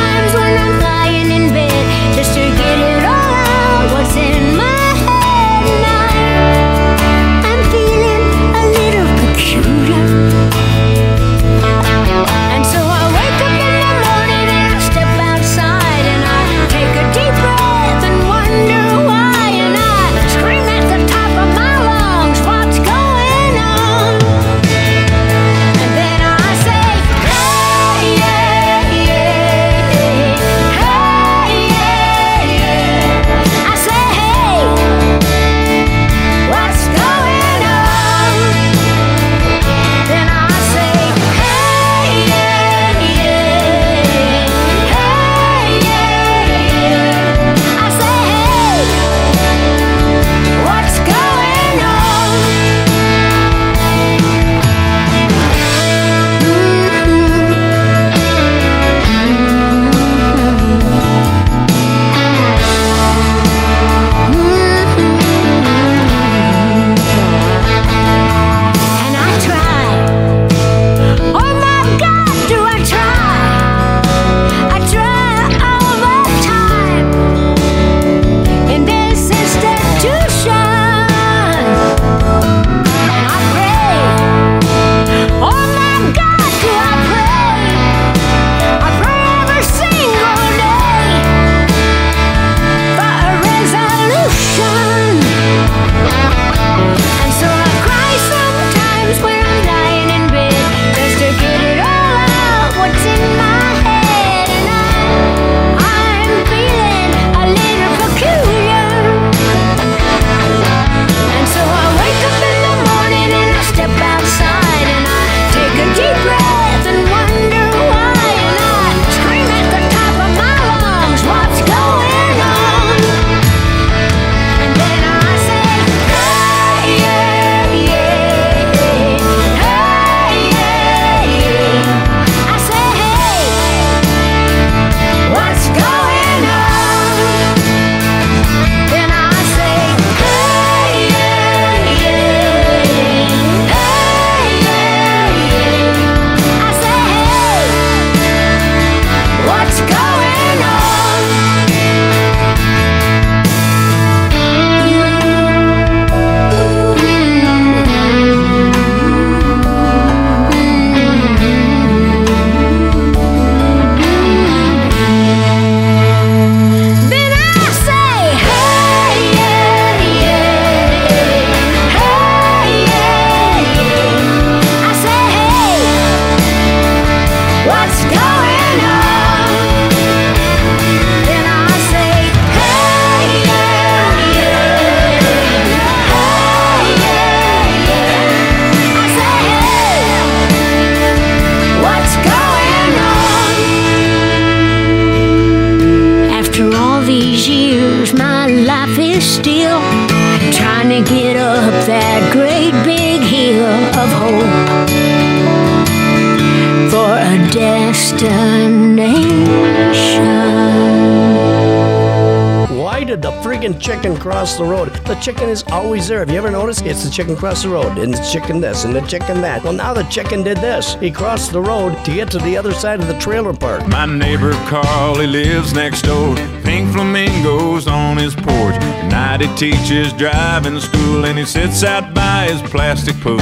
chicken cross the road? The chicken is always there. Have you ever noticed? It's the chicken cross the road, and the chicken this, and the chicken that. Well, now the chicken did this. He crossed the road to get to the other side of the trailer park. My neighbor Carl, he lives next door. Pink flamingos on his porch. At night he teaches driving school and he sits out by his plastic pool.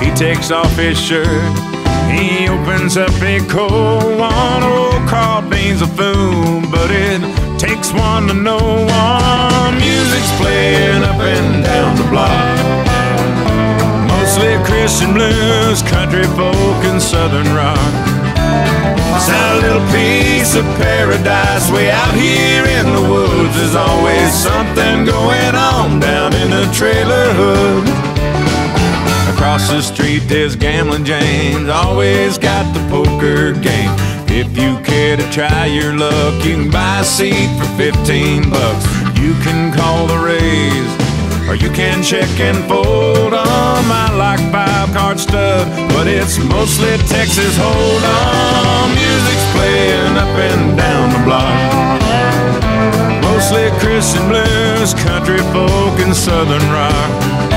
He takes off his shirt. He opens up a cold one. Oh, Carl Bean's a fool, but it takes one to know one. Music's playing up and down the block. Mostly Christian blues, country folk, and southern rock. It's a little piece of paradise way out here in the woods. There's always something going on down in the trailer hood. Across the street there's gambling James, always got the poker game. If you care to try your luck, you can buy a seat for 15 bucks. You can call the raise, or you can check and fold on. my like five card stuff, but it's mostly Texas hold on. Music's playing up and down the block. Mostly Christian blues, country folk, and southern rock.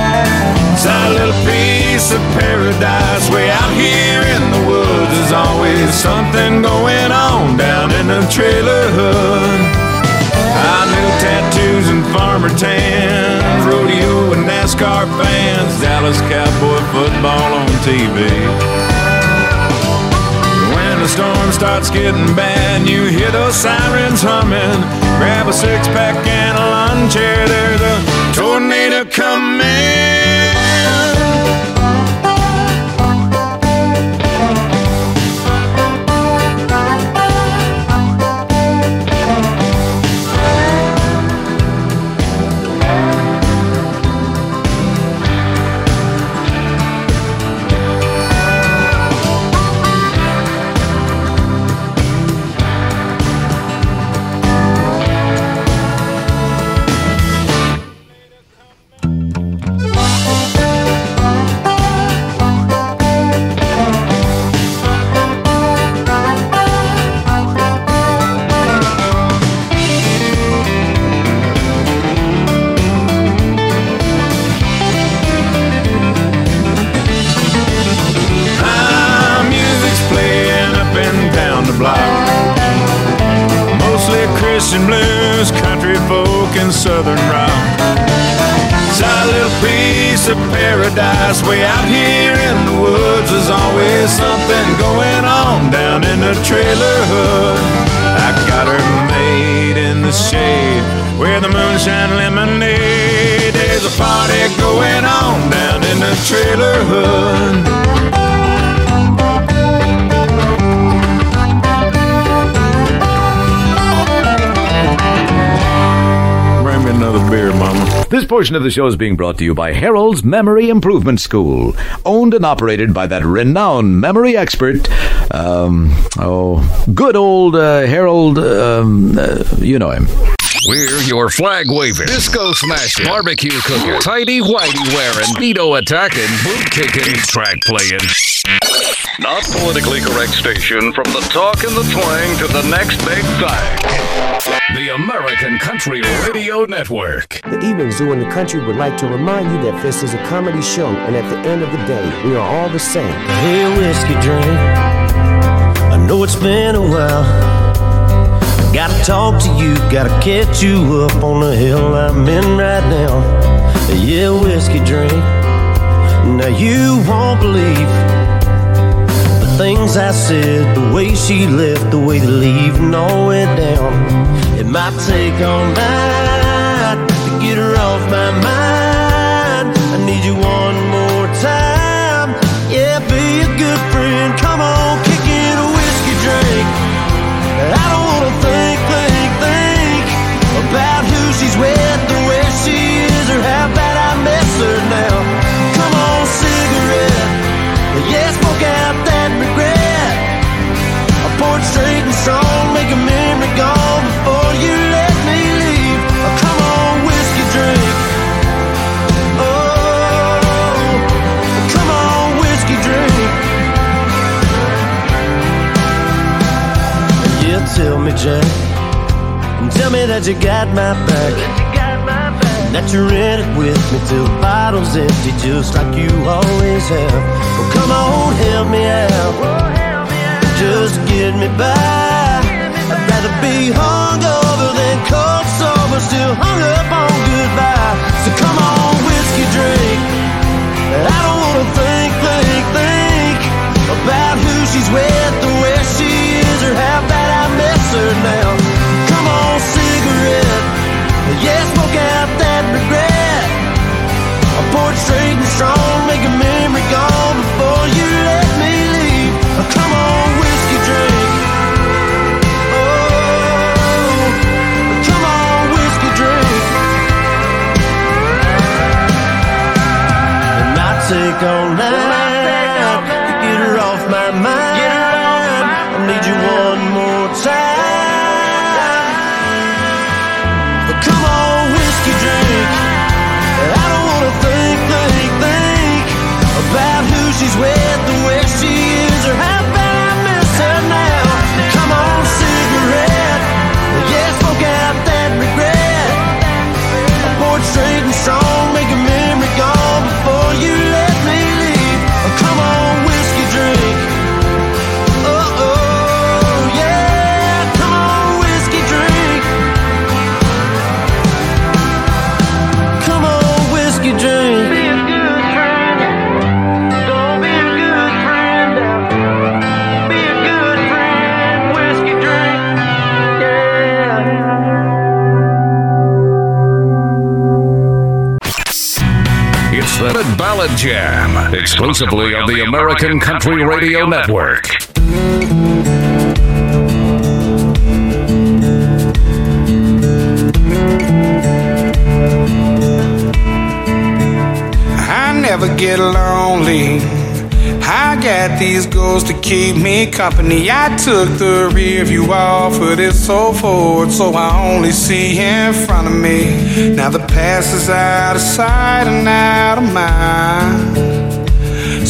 It's little piece of paradise way out here in the woods. There's always something going on down in the trailer hood. I knew tattoos and farmer tans, rodeo and NASCAR fans, Dallas Cowboy football on TV. When the storm starts getting bad, you hear those sirens humming. Grab a six pack and a lawn chair, there's a paradise way out here in the woods. There's always something going on down in the trailer hood. I got her made in the shade where the moonshine lemonade. There's a party going on down in the trailer hood. This portion of the show is being brought to you by Harold's Memory Improvement School, owned and operated by that renowned memory expert. Um, oh, good old uh, Harold. Um, uh, you know him. We're your flag waving, disco smashing, barbecue cooking, tidy whitey wearing, veto attacking, boot kicking, track playing. Not politically correct station from the talk and the twang to the next big thing. The American Country Radio Network. The Evening Zoo in the country would like to remind you that this is a comedy show, and at the end of the day, we are all the same. Hey, whiskey drink. I know it's been a while. Gotta talk to you, gotta catch you up on the hill I'm in right now. Yeah, whiskey drink. Now you won't believe the things I said, the way she left, the way the leaving all went down. It might take all night to get her off my mind. Jack. And tell me that you got my back. That you're in it with me till the bottle's empty, just like you always have. Well, come on, help me out. Just get me by. I'd rather be hungover than cold sober, still hung up on goodbye. So come on, whiskey drink. I don't wanna think, think, think about who she's with Her now. Exclusively on the American Country Radio Network. I never get lonely. I got these goals to keep me company. I took the rear view off of this old Ford, so I only see in front of me. Now the past is out of sight and out of mind.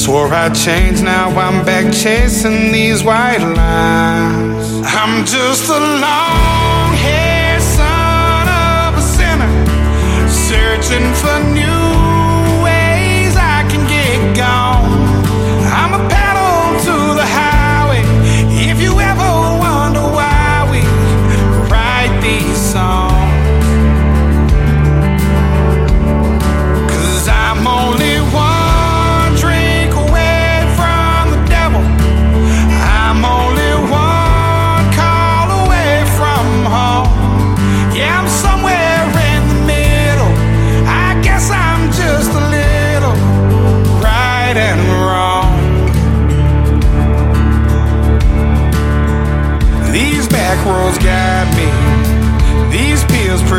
Swore I'd change, now I'm back chasing these white lines. I'm just a long haired son of a sinner, searching for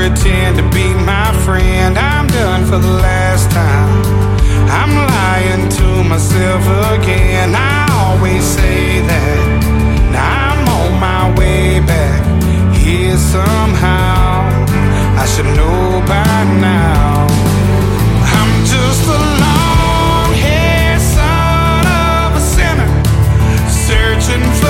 pretend to be my friend. I'm done for the last time. I'm lying to myself again. I always say that. Now I'm on my way back here somehow. I should know by now. I'm just a long haired son of a sinner, searching for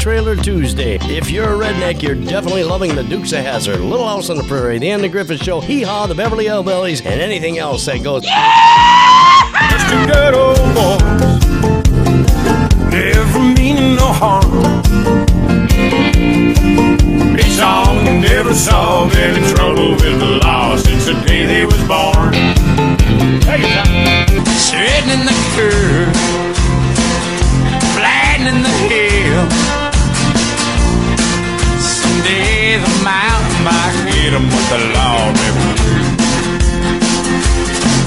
Trailer Tuesday. If you're a redneck, you're definitely loving the Dukes of Hazzard, Little House on the Prairie, The Andy Griffith Show, Hee Haw, The Beverly Hillbillies, and anything else that goes. Just a good old boy, never meaning no harm. Each song never solved any trouble with the law since the day they was born. The law never.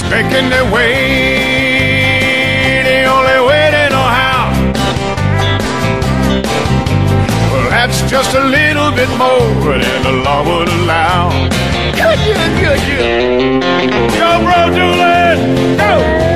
Making their way, the only way they know how. Well, that's just a little bit more than the law would allow. Good, good, good. Go, bro, Doolin, go!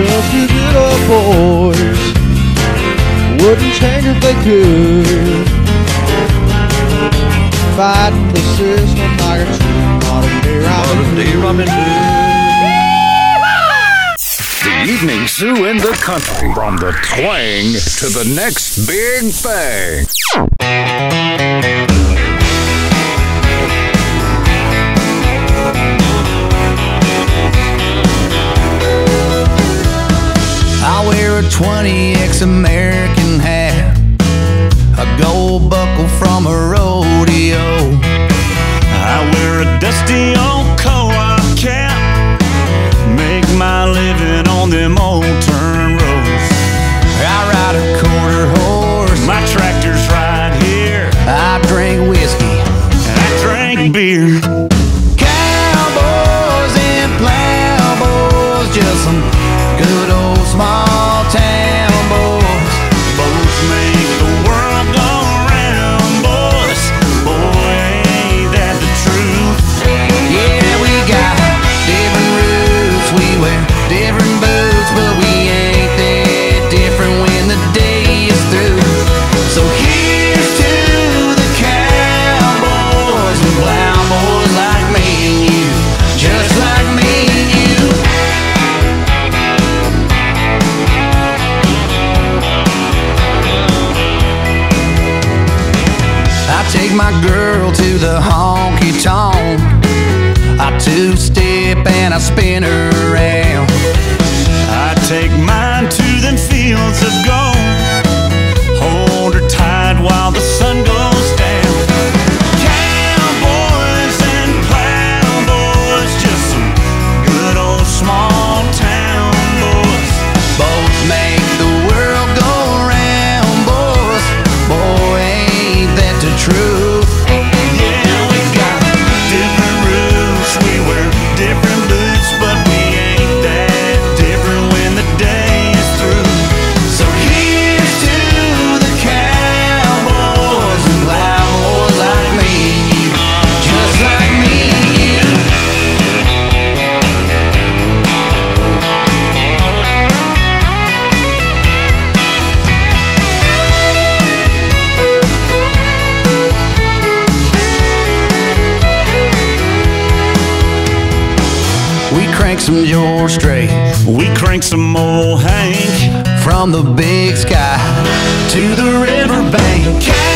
Just a little boys wouldn't change if they could. Fighting the system like a true modern day Robin Day Robin The evening zoo in the country. From the twang to the next big thing. Wear a 20X American hat, a gold buckle from a rodeo. I wear a dusty old co-op cap, make my living on them old turn roads. I ride a quarter horse. My tractor's right here. I drink whiskey. I drink beer. Strait. We crank some old Hank. From the big sky to the riverbank.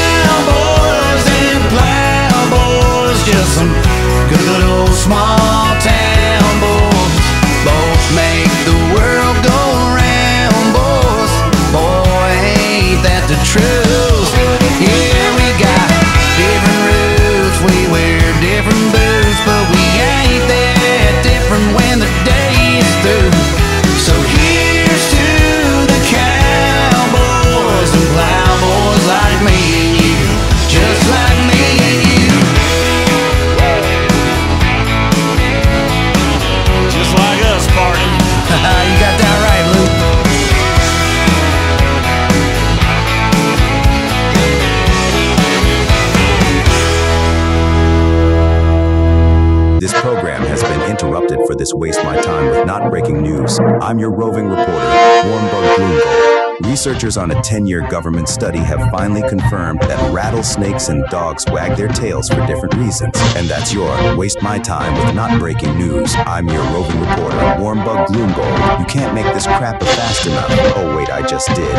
News. I'm your roving reporter, Warmbug Gloomgold. Researchers on a 10 year government study have finally confirmed that rattlesnakes and dogs wag their tails for different reasons. And that's your Waste My Time with Not Breaking News. I'm your roving reporter, Warmbug Gloomgold. You can't make this crap fast enough. Oh, wait, I just did.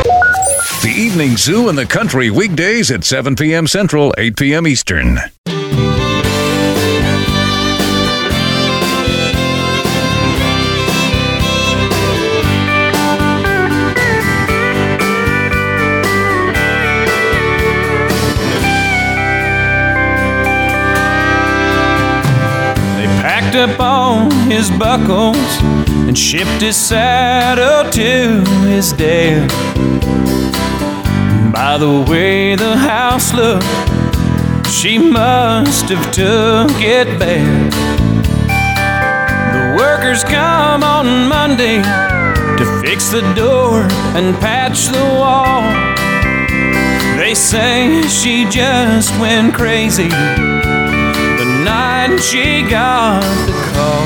The Evening Zoo in the Country, weekdays at 7 p.m. Central, 8 p.m. Eastern. Packed up all his buckles and shipped his saddle to his dad. By the way the house looked, she must have took it bad. The workers come on Monday to fix the door and patch the wall. They say she just went crazy night she got the call.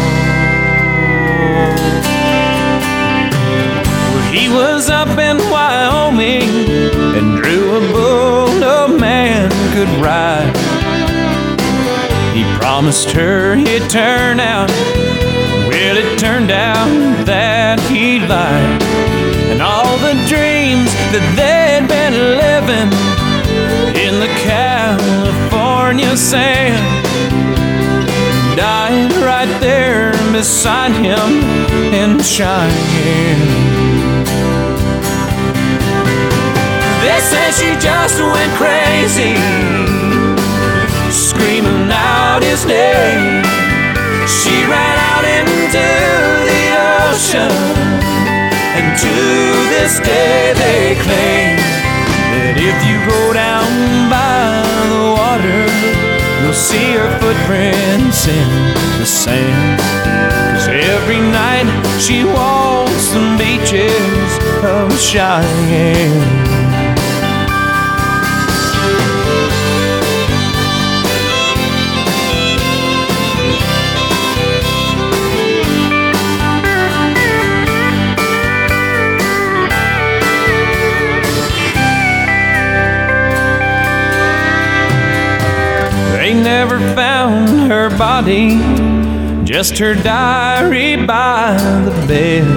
Well, he was up in Wyoming and drew a bull no man could ride. He promised her he'd turn out. Well, it turned out that he lied. And all the dreams that they'd been living in the California sand beside him in Cheyenne. They say she just went crazy, screaming out his name. She ran out into the ocean, and to this day they claim that if you go down by you'll see her footprints in the sand. Cause every night she walks the beaches of Cheyenne. Body, just her diary by the bed.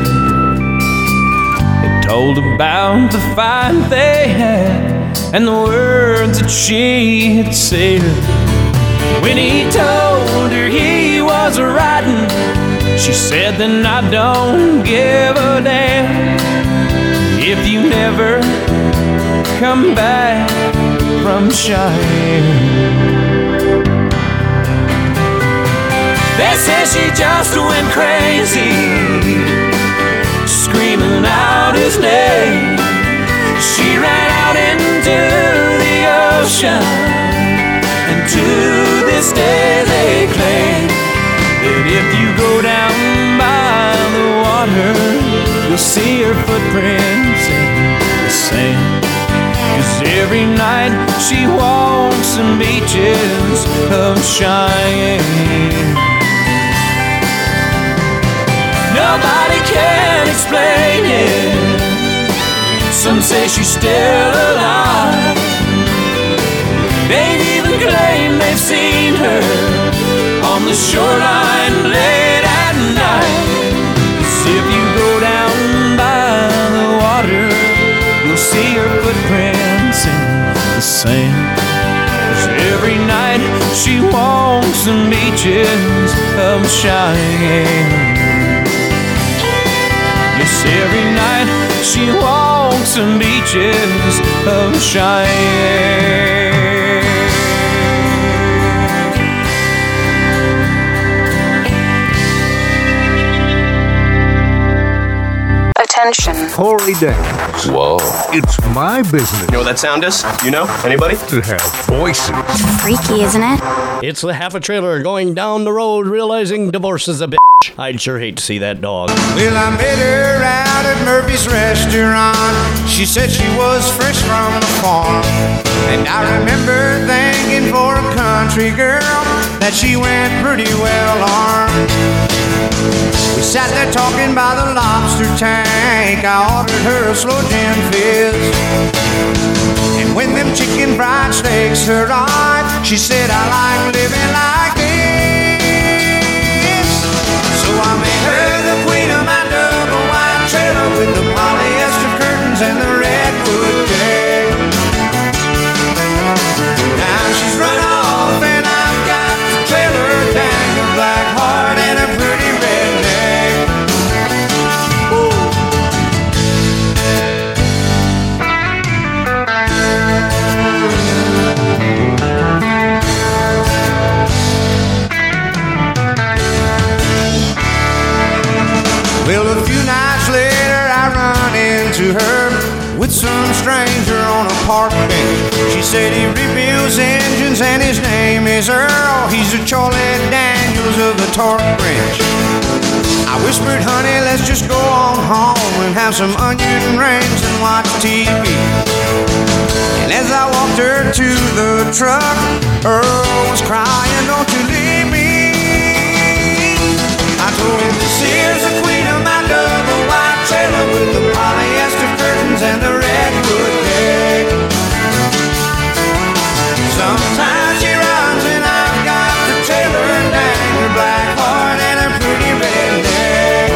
It told about the fight they had and the words that she had said. When he told her he was riding, she said, Then I don't give a damn if you never come back from Cheyenne. They say she just went crazy, screaming out his name. She ran out into the ocean, and to this day they claim that if you go down by the water, you'll see her footprints in the sand. Cause every night she walks the beaches of Cheyenne. Nobody can explain it. Some say she's still alive. They've even claimed they've seen her on the shoreline late at night. 'Cause if you go down by the water, you'll see her footprints in the sand. every night she walks the beaches of Cheyenne. Yes, every night she walks the beaches of Cheyenne. Attention. Corey Daniels. Whoa. It's my business. You know what that sound is? You know? Anybody? To have voices. Freaky, isn't it? It's the half a trailer going down the road realizing divorce is a bitch. I'd sure hate to see that dog. Well, I met her out at Murphy's restaurant. She said she was fresh from the farm. And I remember thinking for a country girl that she went pretty well armed. We sat there talking by the lobster tank. I ordered her a slow gin fizz. And when them chicken fried steaks arrived, she said, I like living like. So I made her the queen of my double wide trailer with the polyester curtains and the some stranger on a park bench. She said he rebuilds engines and his name is Earl. He's a Charlie Daniels of the torque wrench. I whispered, honey, let's just go on home and have some onion rings and watch TV. And as I walked her to the truck, Earl was crying, don't you leave me. I told him this here's the queen of my double wide trailer with the polyester curtains and the redwood deck. Sometimes she runs and I've got the trailer and dang her black heart and her pretty red neck.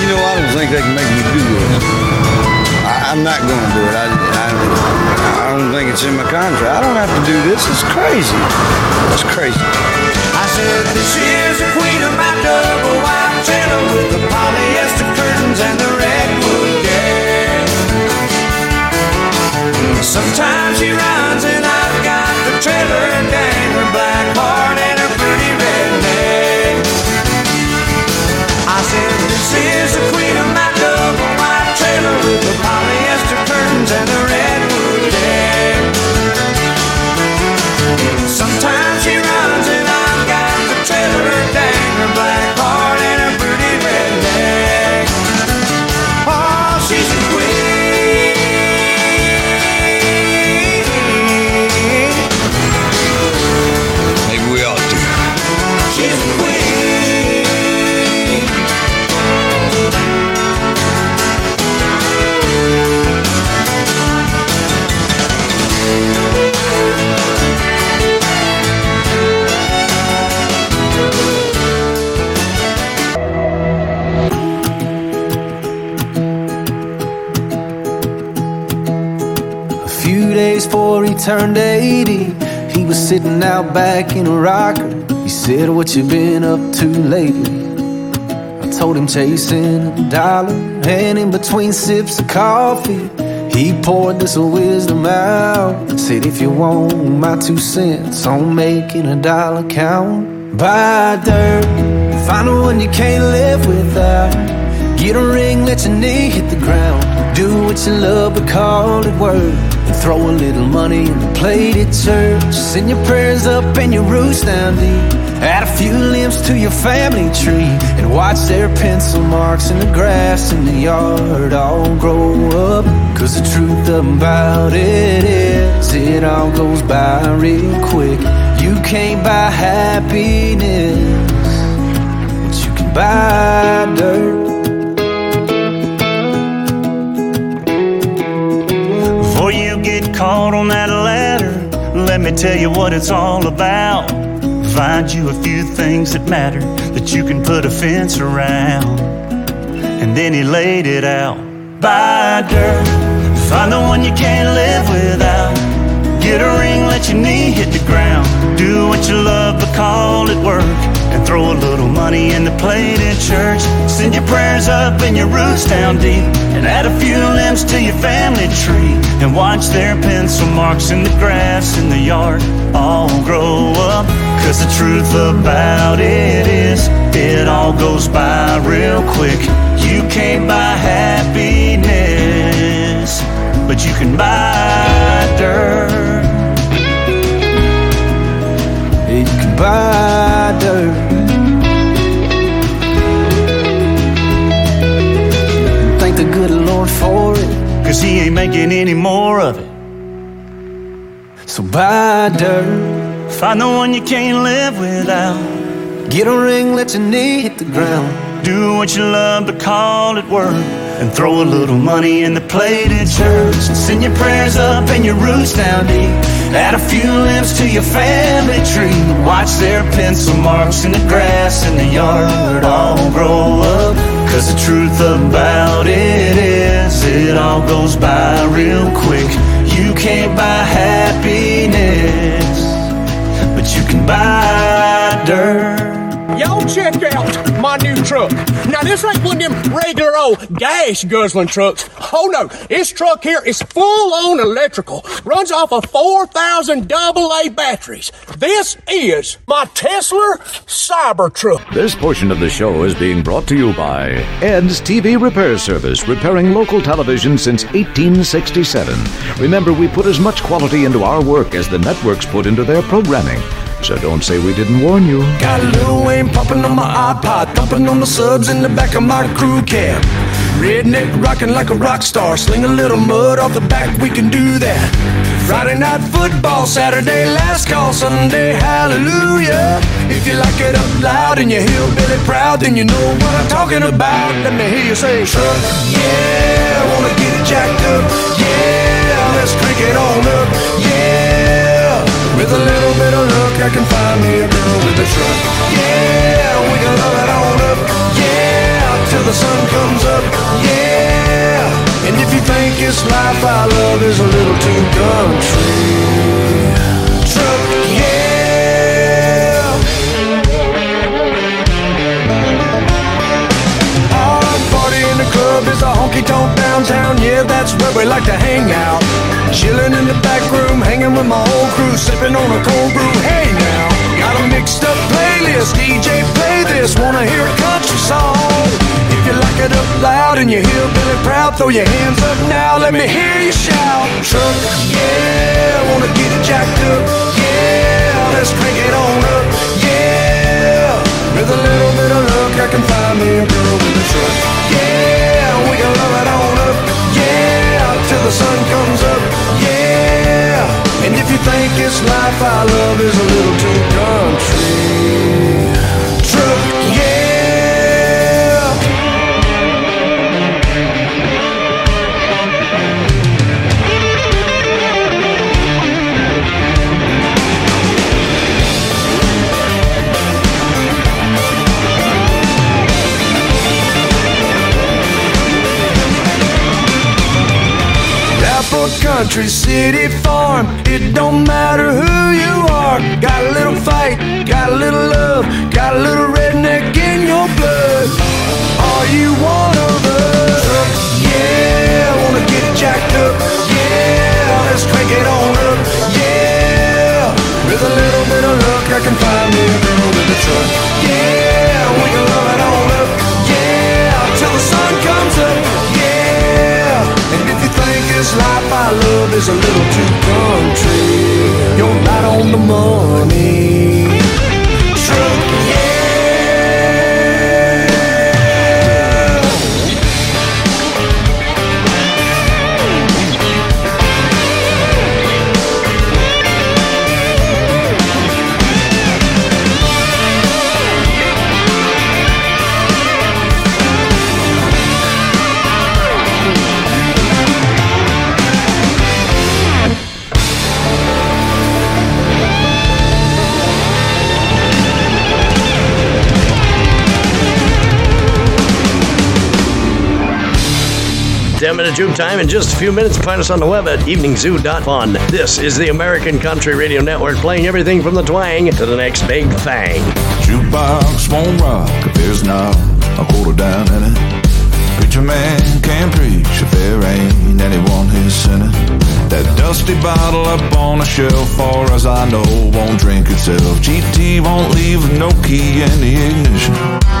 You know, I don't think they can make me do this. I, I'm not going to do it. I, I, think it's in my contract. I don't have to do this. It's crazy. It's crazy. I said, this is the queen of my double wide trailer with the polyester curtains and the redwood deck. Sometimes she runs and I've got the trailer and dang her black heart turned 80, he was sitting out back in a rocker. He said, What you been up to lately? I told him chasing a dollar, and in between sips of coffee, he poured this wisdom out. Said, If you want my two cents on making a dollar count, buy dirt, find the one you can't live without. Get a ring, let your knee hit the ground. Do what you love, but call it work. Throw a little money in the plate at church. Send your prayers up and your roots down deep. Add a few limbs to your family tree. And watch their pencil marks in the grass in the yard all grow up. Cause the truth about it is, it all goes by real quick. You can't buy happiness, but you can buy dirt. Caught on that ladder, let me tell you what it's all about. Find you a few things that matter that you can put a fence around. And then he laid it out. Buy dirt, find the one you can't live without. Get a ring, let your knee hit the ground. Do what you love, but call it work. Throw a little money in the plate at church. Send your prayers up and your roots down deep. And add a few limbs to your family tree. And watch their pencil marks in the grass in the yard all grow up. Cause the truth about it is, it all goes by real quick. You can't buy happiness, but you can buy dirt. You can buy cause he ain't making any more of it. So buy dirt. Find the one you can't live without. Get a ring, let your knee hit the ground. Do what you love, but call it work. And throw a little money in the plated church. And send your prayers up and your roots down deep. Add a few limbs to your family tree. Watch their pencil marks in the grass in the yard all grow up. Cause the truth about it is, it all goes by real quick. You can't buy happiness, but you can buy dirt. Y'all check out my new truck. Now this ain't one of them regular old gas guzzling trucks. Oh no, this truck here is full on electrical. Runs off of 4,000 AA batteries. This is my Tesla Cybertruck. This portion of the show is being brought to you by Ed's TV Repair Service, repairing local television since 1867. Remember, we put as much quality into our work as the networks put into their programming. So don't say we didn't warn you. Got a Lil Wayne popping on my iPod, thumping on the subs in the back of my crew cab. Redneck rocking like a rock star, sling a little mud off the back, we can do that. Friday night football, Saturday last call, Sunday hallelujah. If you like it up loud and you're hillbilly proud, then you know what I'm talking about. Let me hear you say, truck, yeah, wanna get it jacked up, yeah, let's crank it on up, yeah. With a little I can find me a girl with a truck. Yeah, we can love it on up. Yeah, till the sun comes up. Yeah, and if you think it's life I love is a little too country. Honky tonk downtown. Yeah, that's where we like to hang out. Chilling in the back room, hanging with my whole crew, sipping on a cold brew. Hey now, got a mixed up playlist. DJ, play this. Wanna hear a country song? If you like it up loud and you're hillbilly proud, throw your hands up now. Let me hear you shout. Truck, yeah, wanna get it jacked up. Yeah, let's crank it on up. Yeah, with a little bit of luck, I can find me a girl with a truck. We can love it on up. Yeah, till the sun comes up. Yeah, and if you think it's life I love is a little too country. Country City Farm. It don't matter who you are. Got a little fight, got a little love, got a little redneck in your blood. Are you one of us? Yeah, wanna get jacked up. Yeah, let's crank it on up. Yeah, with a little bit of luck, I can find me a girl with a truck. Yeah, is a little too country, you're right on the money. Ten Juke time in just a few minutes. Find us on the web at eveningzoo.fun. This is the American Country Radio Network playing everything from the twang to the next big thing. Jukebox won't rock if there's not a quarter down in it. Preacher man can't preach if there ain't anyone who's sinning. That dusty bottle up on a shelf, far as I know, won't drink itself. GT won't leave no key in the ignition.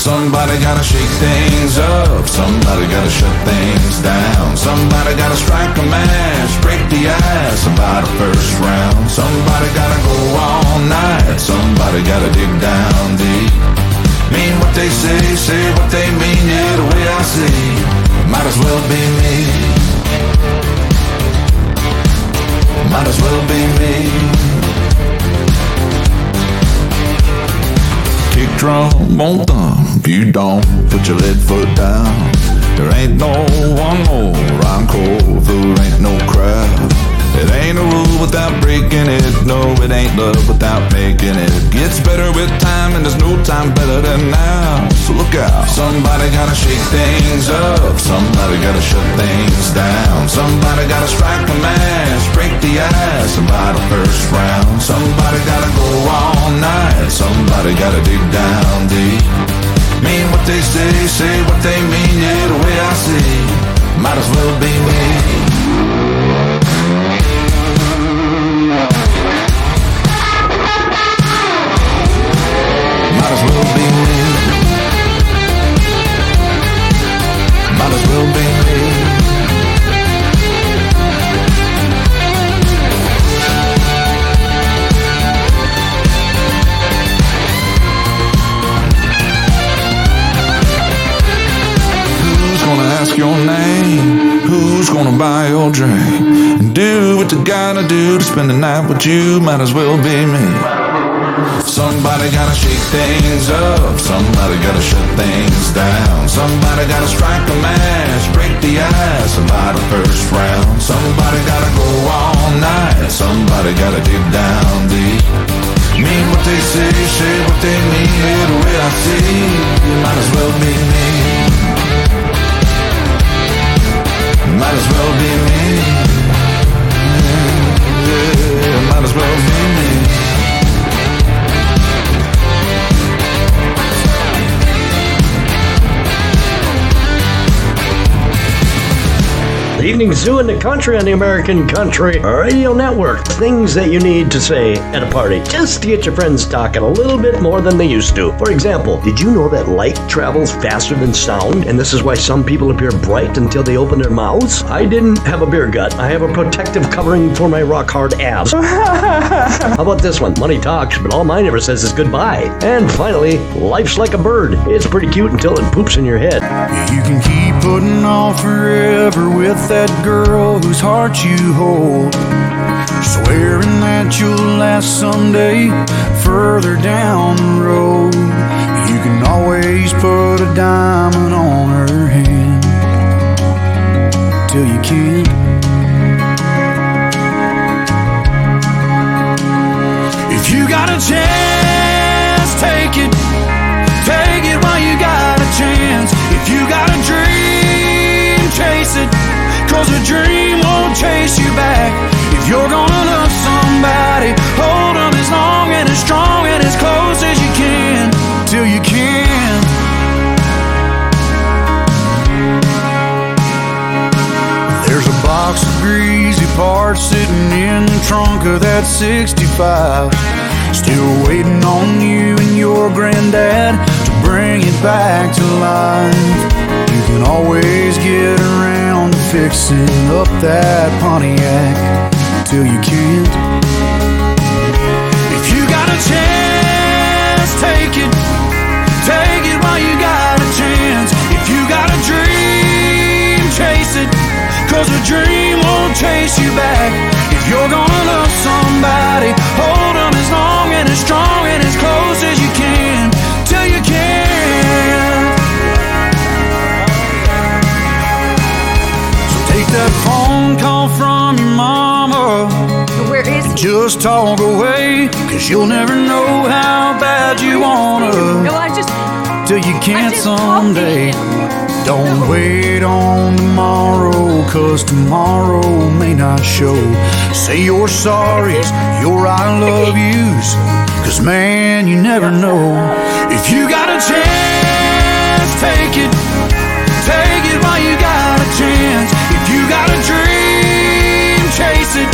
Somebody gotta shake things up. Somebody gotta shut things down. Somebody gotta strike a match, break the ice about a first round. Somebody gotta go all night. Somebody gotta dig down deep. Mean what they say, say what they mean. Yeah, the way I see, might as well be me. Might as well be me. Drum won't thump, you don't put your lead foot down. There ain't no one more encore if there ain't no crowd. It ain't a rule without breaking it. No, it ain't love without making it. Gets better with time, and there's no time better than now. So look out. Somebody gotta shake things up. Somebody gotta shut things down. Somebody gotta strike the match, break the ice, buy the first round. Somebody gotta go all night. Somebody gotta dig down deep. Mean what they say, say what they mean. Yeah, the way I see, might as well be me. Might as well be me. Might as well be me. Who's gonna ask your name? Who's gonna buy your drink? And do what you gotta do to spend the night with you. Might as well be me. Somebody gotta shake things up. Somebody gotta shut things down. Somebody gotta strike a match, break the ice, buy the first round. Somebody gotta go all night. Somebody gotta dig down deep. Mean what they say, say what they mean. Yeah, the way I see, you might as well be me. Might as well be me. Yeah, might as well be me. Evening Zoo in the Country on the American Country Radio Network. Things that you need to say at a party just to get your friends talking a little bit more than they used to. For example, did you know that light travels faster than sound? And this is why some people appear bright until they open their mouths? I didn't have a beer gut. I have a protective covering for my rock hard abs. How about this one? Money talks, but all mine ever says is goodbye. And finally, life's like a bird. It's pretty cute until it poops in your head. You can keep putting off forever with that girl whose heart you hold. Swearing that you'll last someday further down the road. You can always put a diamond on her hand till you can't. If you got a chance, take it. Take it while you got a chance. If you got a dream, chase it. Cause a dream won't chase you back. If you're gonna love somebody, hold them as long and as strong and as close as you can. Till you can. There's a box of greasy parts sitting in the trunk of that 65. Still waiting on you and your granddad to bring it back to life. You can always get around fixing up that Pontiac till you can't. If you got a chance, take it. Take it while you got a chance. If you got a dream, chase it. Cause a dream won't chase you back. If you're gonna love somebody, hold them as long and as strong and as close as you that phone call from your mama. Where is he? Just talk away, cause you'll never know how bad you wanna. No, I just. Till you can't someday. Don't wait on tomorrow, cause tomorrow may not show. Say your sorries, your I love yous, cause man, you never know. If you got a chance, take it. Chance. If you got a dream, chase it.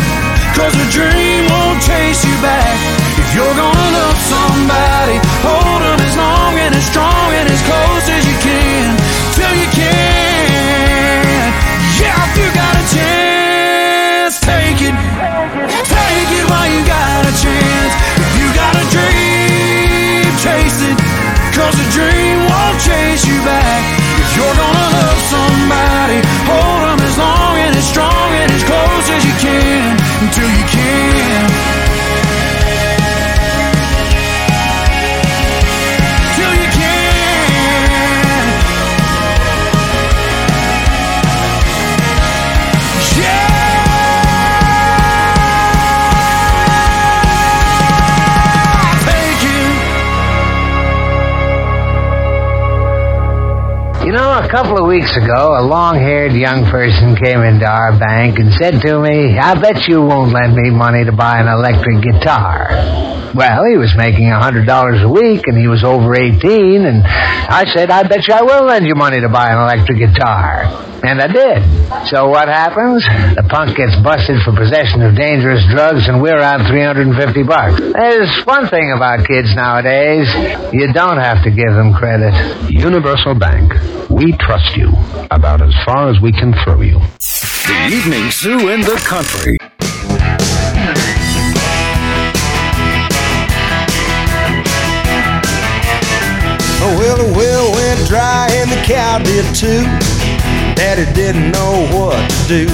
Cause a dream won't chase you back. If you're gonna love somebody, hold them as long and as strong and as close as you can. Till you can. Yeah, if you got a chance, take it. Take it while you got a chance. If you got a dream, chase it. Cause a dream a couple of weeks ago, a long haired young person came into our bank and said to me, I bet you won't lend me money to buy an electric guitar. Well, he was making a $100 a week and he was over 18, and I said, I bet you I will lend you money to buy an electric guitar. And I did. So what happens? The punk gets busted for possession of dangerous drugs and we're out 350 bucks. There's one thing about kids nowadays. You don't have to give them credit. Universal Bank. We trust you about as far as we can throw you. The evening zoo in the country. Oh, well, the well went dry and the cow did too. Daddy didn't know what to do.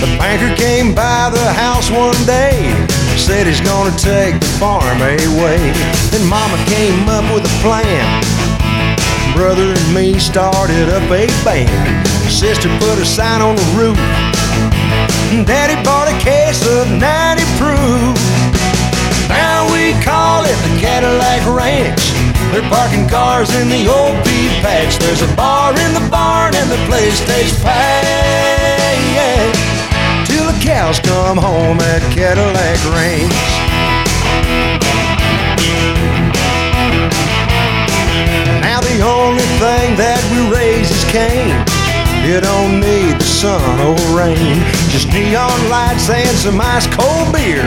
The banker came by the house one day, said he's gonna take the farm away. Then Mama came up with a plan. Brother and me started up a band. Sister put a sign on the roof. Daddy bought a case of 90 proof. Now we call it the Cadillac Ranch. They're parking cars in the old pea patch. There's a bar in the barn and the place stays packed. Till the cows come home at Cadillac Ranch. Only thing that we raise is cane. You don't need the sun or rain. Just neon lights and some ice cold beer.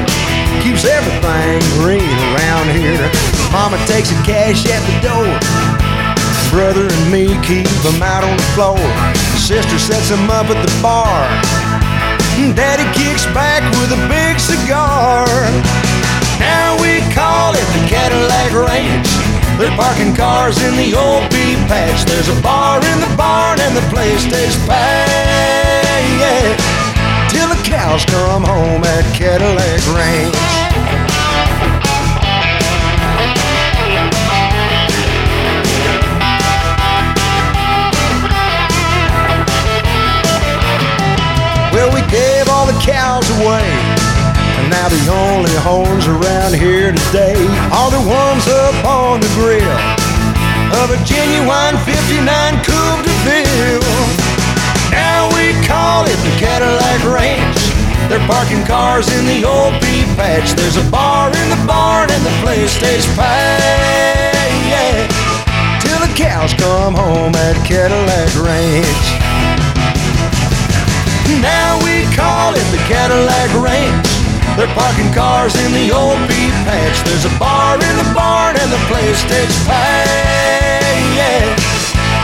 Keeps everything green around here. Mama takes the cash at the door. Brother and me keep them out on the floor. Sister sets them up at the bar. Daddy kicks back with a big cigar. Now we call it the Cadillac Ranch. They're parking cars in the old pea patch. There's a bar in the barn and the place stays packed. Till the cows come home at Cadillac Ranch. Well, we gave all the cows away. Now the only horns around here today are the ones up on the grill of a genuine 59 Coupe de Ville. Now we call it the Cadillac Ranch. They're parking cars in the old pea patch. There's a bar in the barn and the place stays packed. Till the cows come home at Cadillac Ranch. Now we call it the Cadillac Ranch. They're parking cars in the old pea patch. There's a bar in the barn and the place stays packed.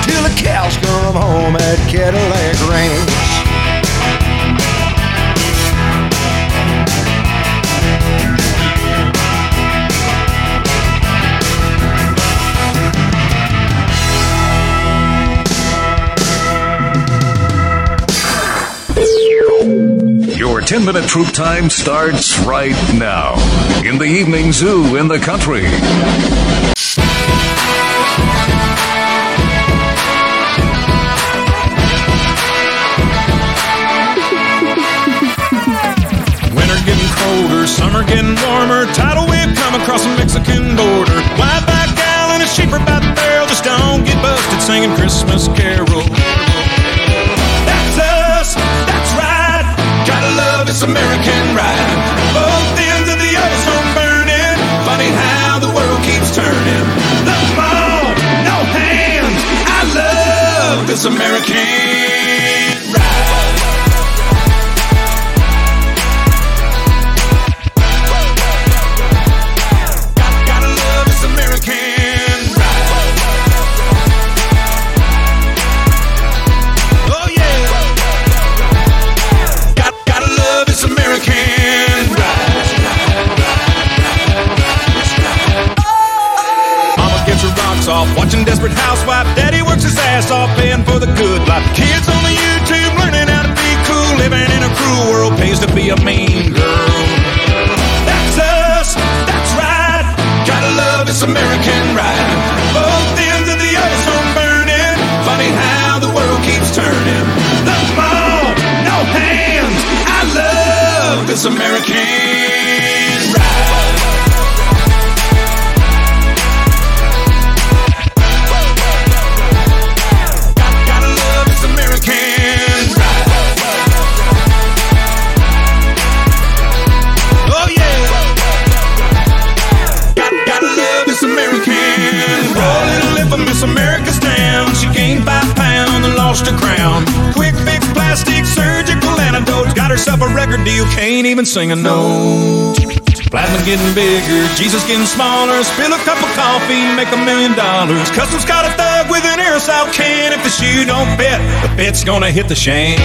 Till the cows come home at Cadillac Ranch. 10 minute troop time starts right now. In the evening zoo in the country. Winter getting colder, summer getting warmer. Tidal wave come across the Mexican border. Wide back gal and a sheeper by the barrel. Just don't get busted singing Christmas carol. Love this American ride. Both ends of the ozone burning. Funny how the world keeps turning. The ball, no hands. I love this American ass off paying for the good life. Kids on the YouTube learning how to be cool. Living in a cruel world pays to be a mean girl. That's us, that's right. Gotta love this American ride. Both ends of the ozone burning. Funny how the world keeps turning. The ball, no hands. I love this American can't even sing a note. Plasma getting bigger, Jesus getting smaller. Spill a cup of coffee, make a million dollars. Customs got a thug with an aerosol can. If the shoe don't fit, the fit's gonna hit the shame.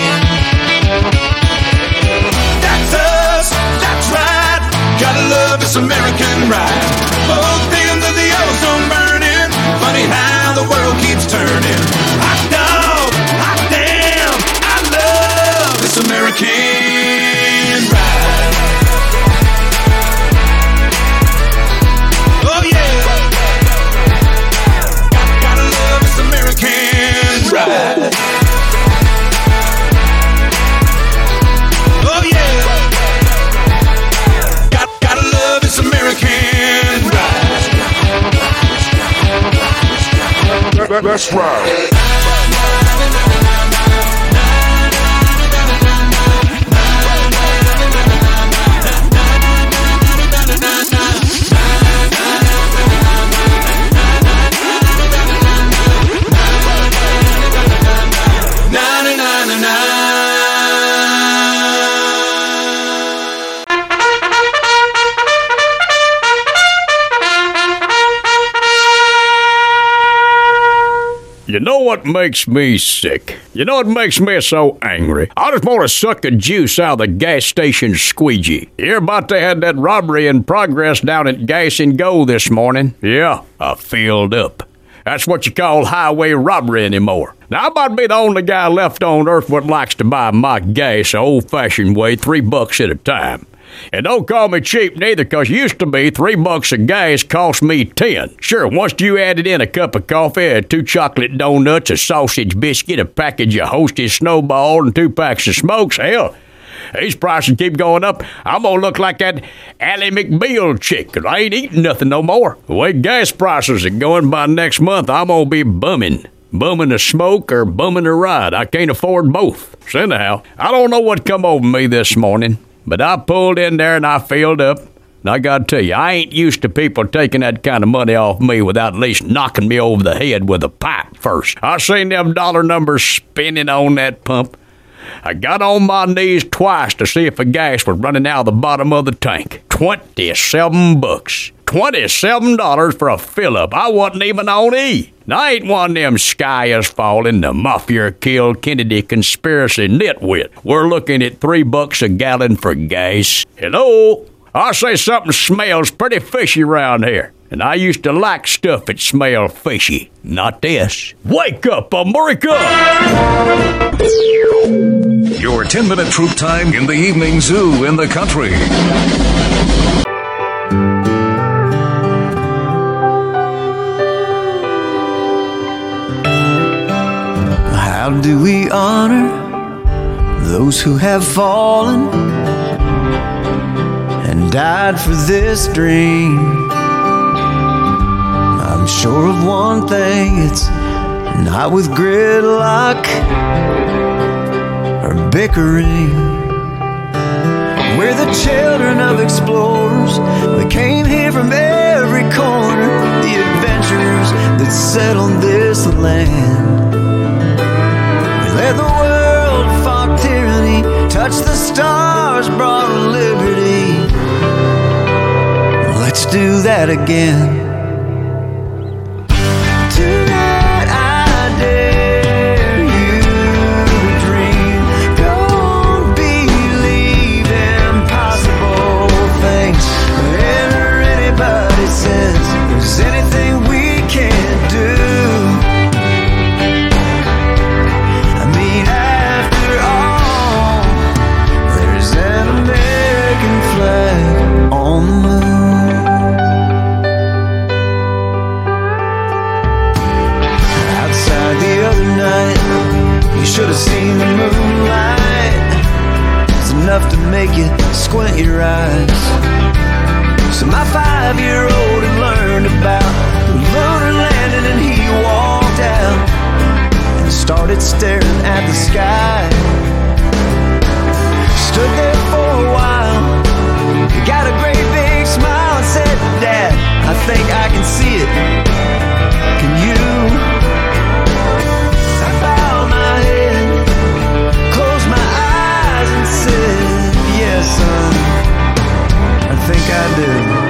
That's us, that's right. Gotta love this American ride. Both ends of the ozone burning. Funny how the world keeps turning. Hot dog, hot damn. I love this American Oh yeah. Got, gotta love this American ride. That's right. What makes me sick? You know what makes me so angry? I just want to suck the juice out of the gas station squeegee. You hear about they had that robbery in progress down at Gas and Go this morning? Yeah, I filled up. That's what you call highway robbery anymore. Now, I might be the only guy left on earth what likes to buy my gas the old fashioned way, three bucks at a time. And don't call me cheap neither, 'cause used to be three bucks of gas cost me ten. Sure, once you added in a cup of coffee, two chocolate donuts, a sausage biscuit, a package of Hostess Snowball, and two packs of smokes, hell, these prices keep going up. I'm gonna look like that Ally McBeal chick, chick, 'cause I ain't eating nothing no more. The way gas prices are going by next month, I'm gonna be bumming. Bumming a smoke or bumming a ride. I can't afford both. So anyhow, I don't know what come over me this morning, but I pulled in there and I filled up. And I gotta tell you, I ain't used to people taking that kind of money off me without at least knocking me over the head with a pipe first. I seen them dollar numbers spinning on that pump. I got on my knees twice to see if the gas was running out of the bottom of the tank. Twenty-seven bucks. Twenty-seven dollars for a fill up. I wasn't even on E. Now, I ain't one of them sky is falling, the mafia killed Kennedy conspiracy nitwit. We're looking at three bucks a gallon for gas. Hello? I say something smells pretty fishy around here. And I used to like stuff that smelled fishy. Not this. Wake up, America! Your 10 minute troop time in the evening zoo in the country. How do we honor those who have fallen and died for this dream? I'm sure of one thing it's not with gridlock or bickering. We're the children of explorers. We came here from every corner, the adventurers that settled this land. Led the world, fought tyranny, touched the stars, brought liberty. Let's do that again. Make you squint your eyes. So my five-year-old had learned about the lunar landing, and he walked out and started staring at the sky. Stood there for a while. Got a great big smile and said, Dad, I think I can see it. Can you? I do.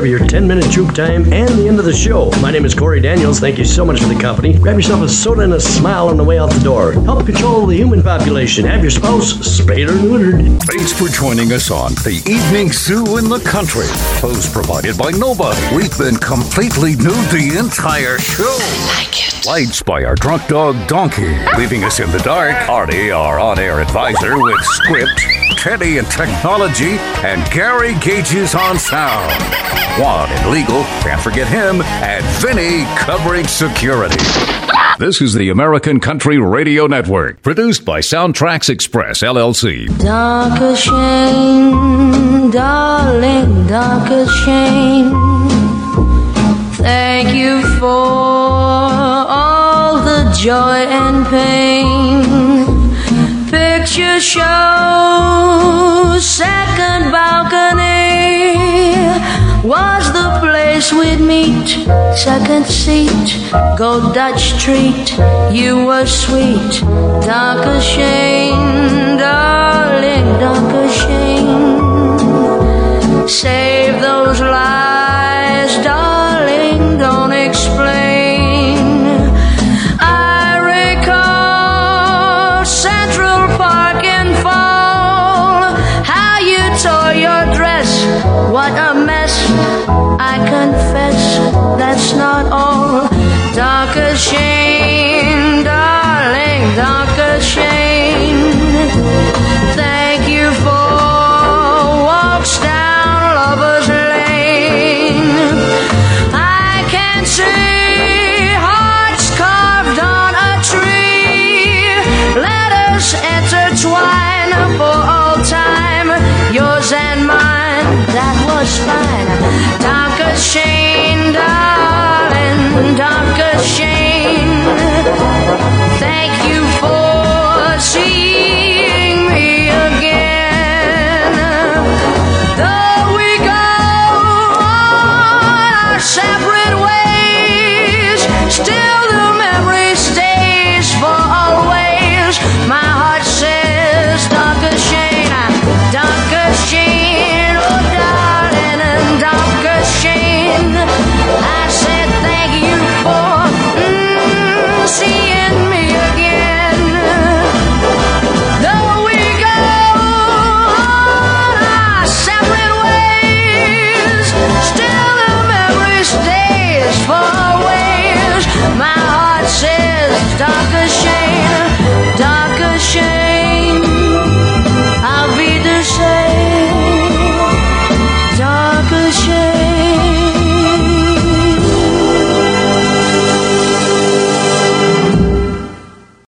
Of your 10 minute troop time and the end of the show. My name is Corey Daniels. Thank you so much for the company. Grab yourself a soda and a smile on the way out the door. Help control the human population. Have your spouse spayed or neutered. Thanks for joining us on The Evening Zoo in the Country. Clothes provided by nobody. We've been completely nude the entire show. I like it. Lights by our drunk dog Donkey. Leaving us in the dark, Artie, our on-air advisor with script, Teddy and technology, and Gary Gages on sound. Juan in legal, can't forget him, and Vinny covering security. This is the American Country Radio Network, produced by SoundtraX Express, LLC. Dark shame, darling, dark shame. Thank you for all the joy and pain. Picture show, second balcony was the place we'd meet. Second seat, go Dutch treat. You were sweet, dark shame, darling, dark shame. Save those lies,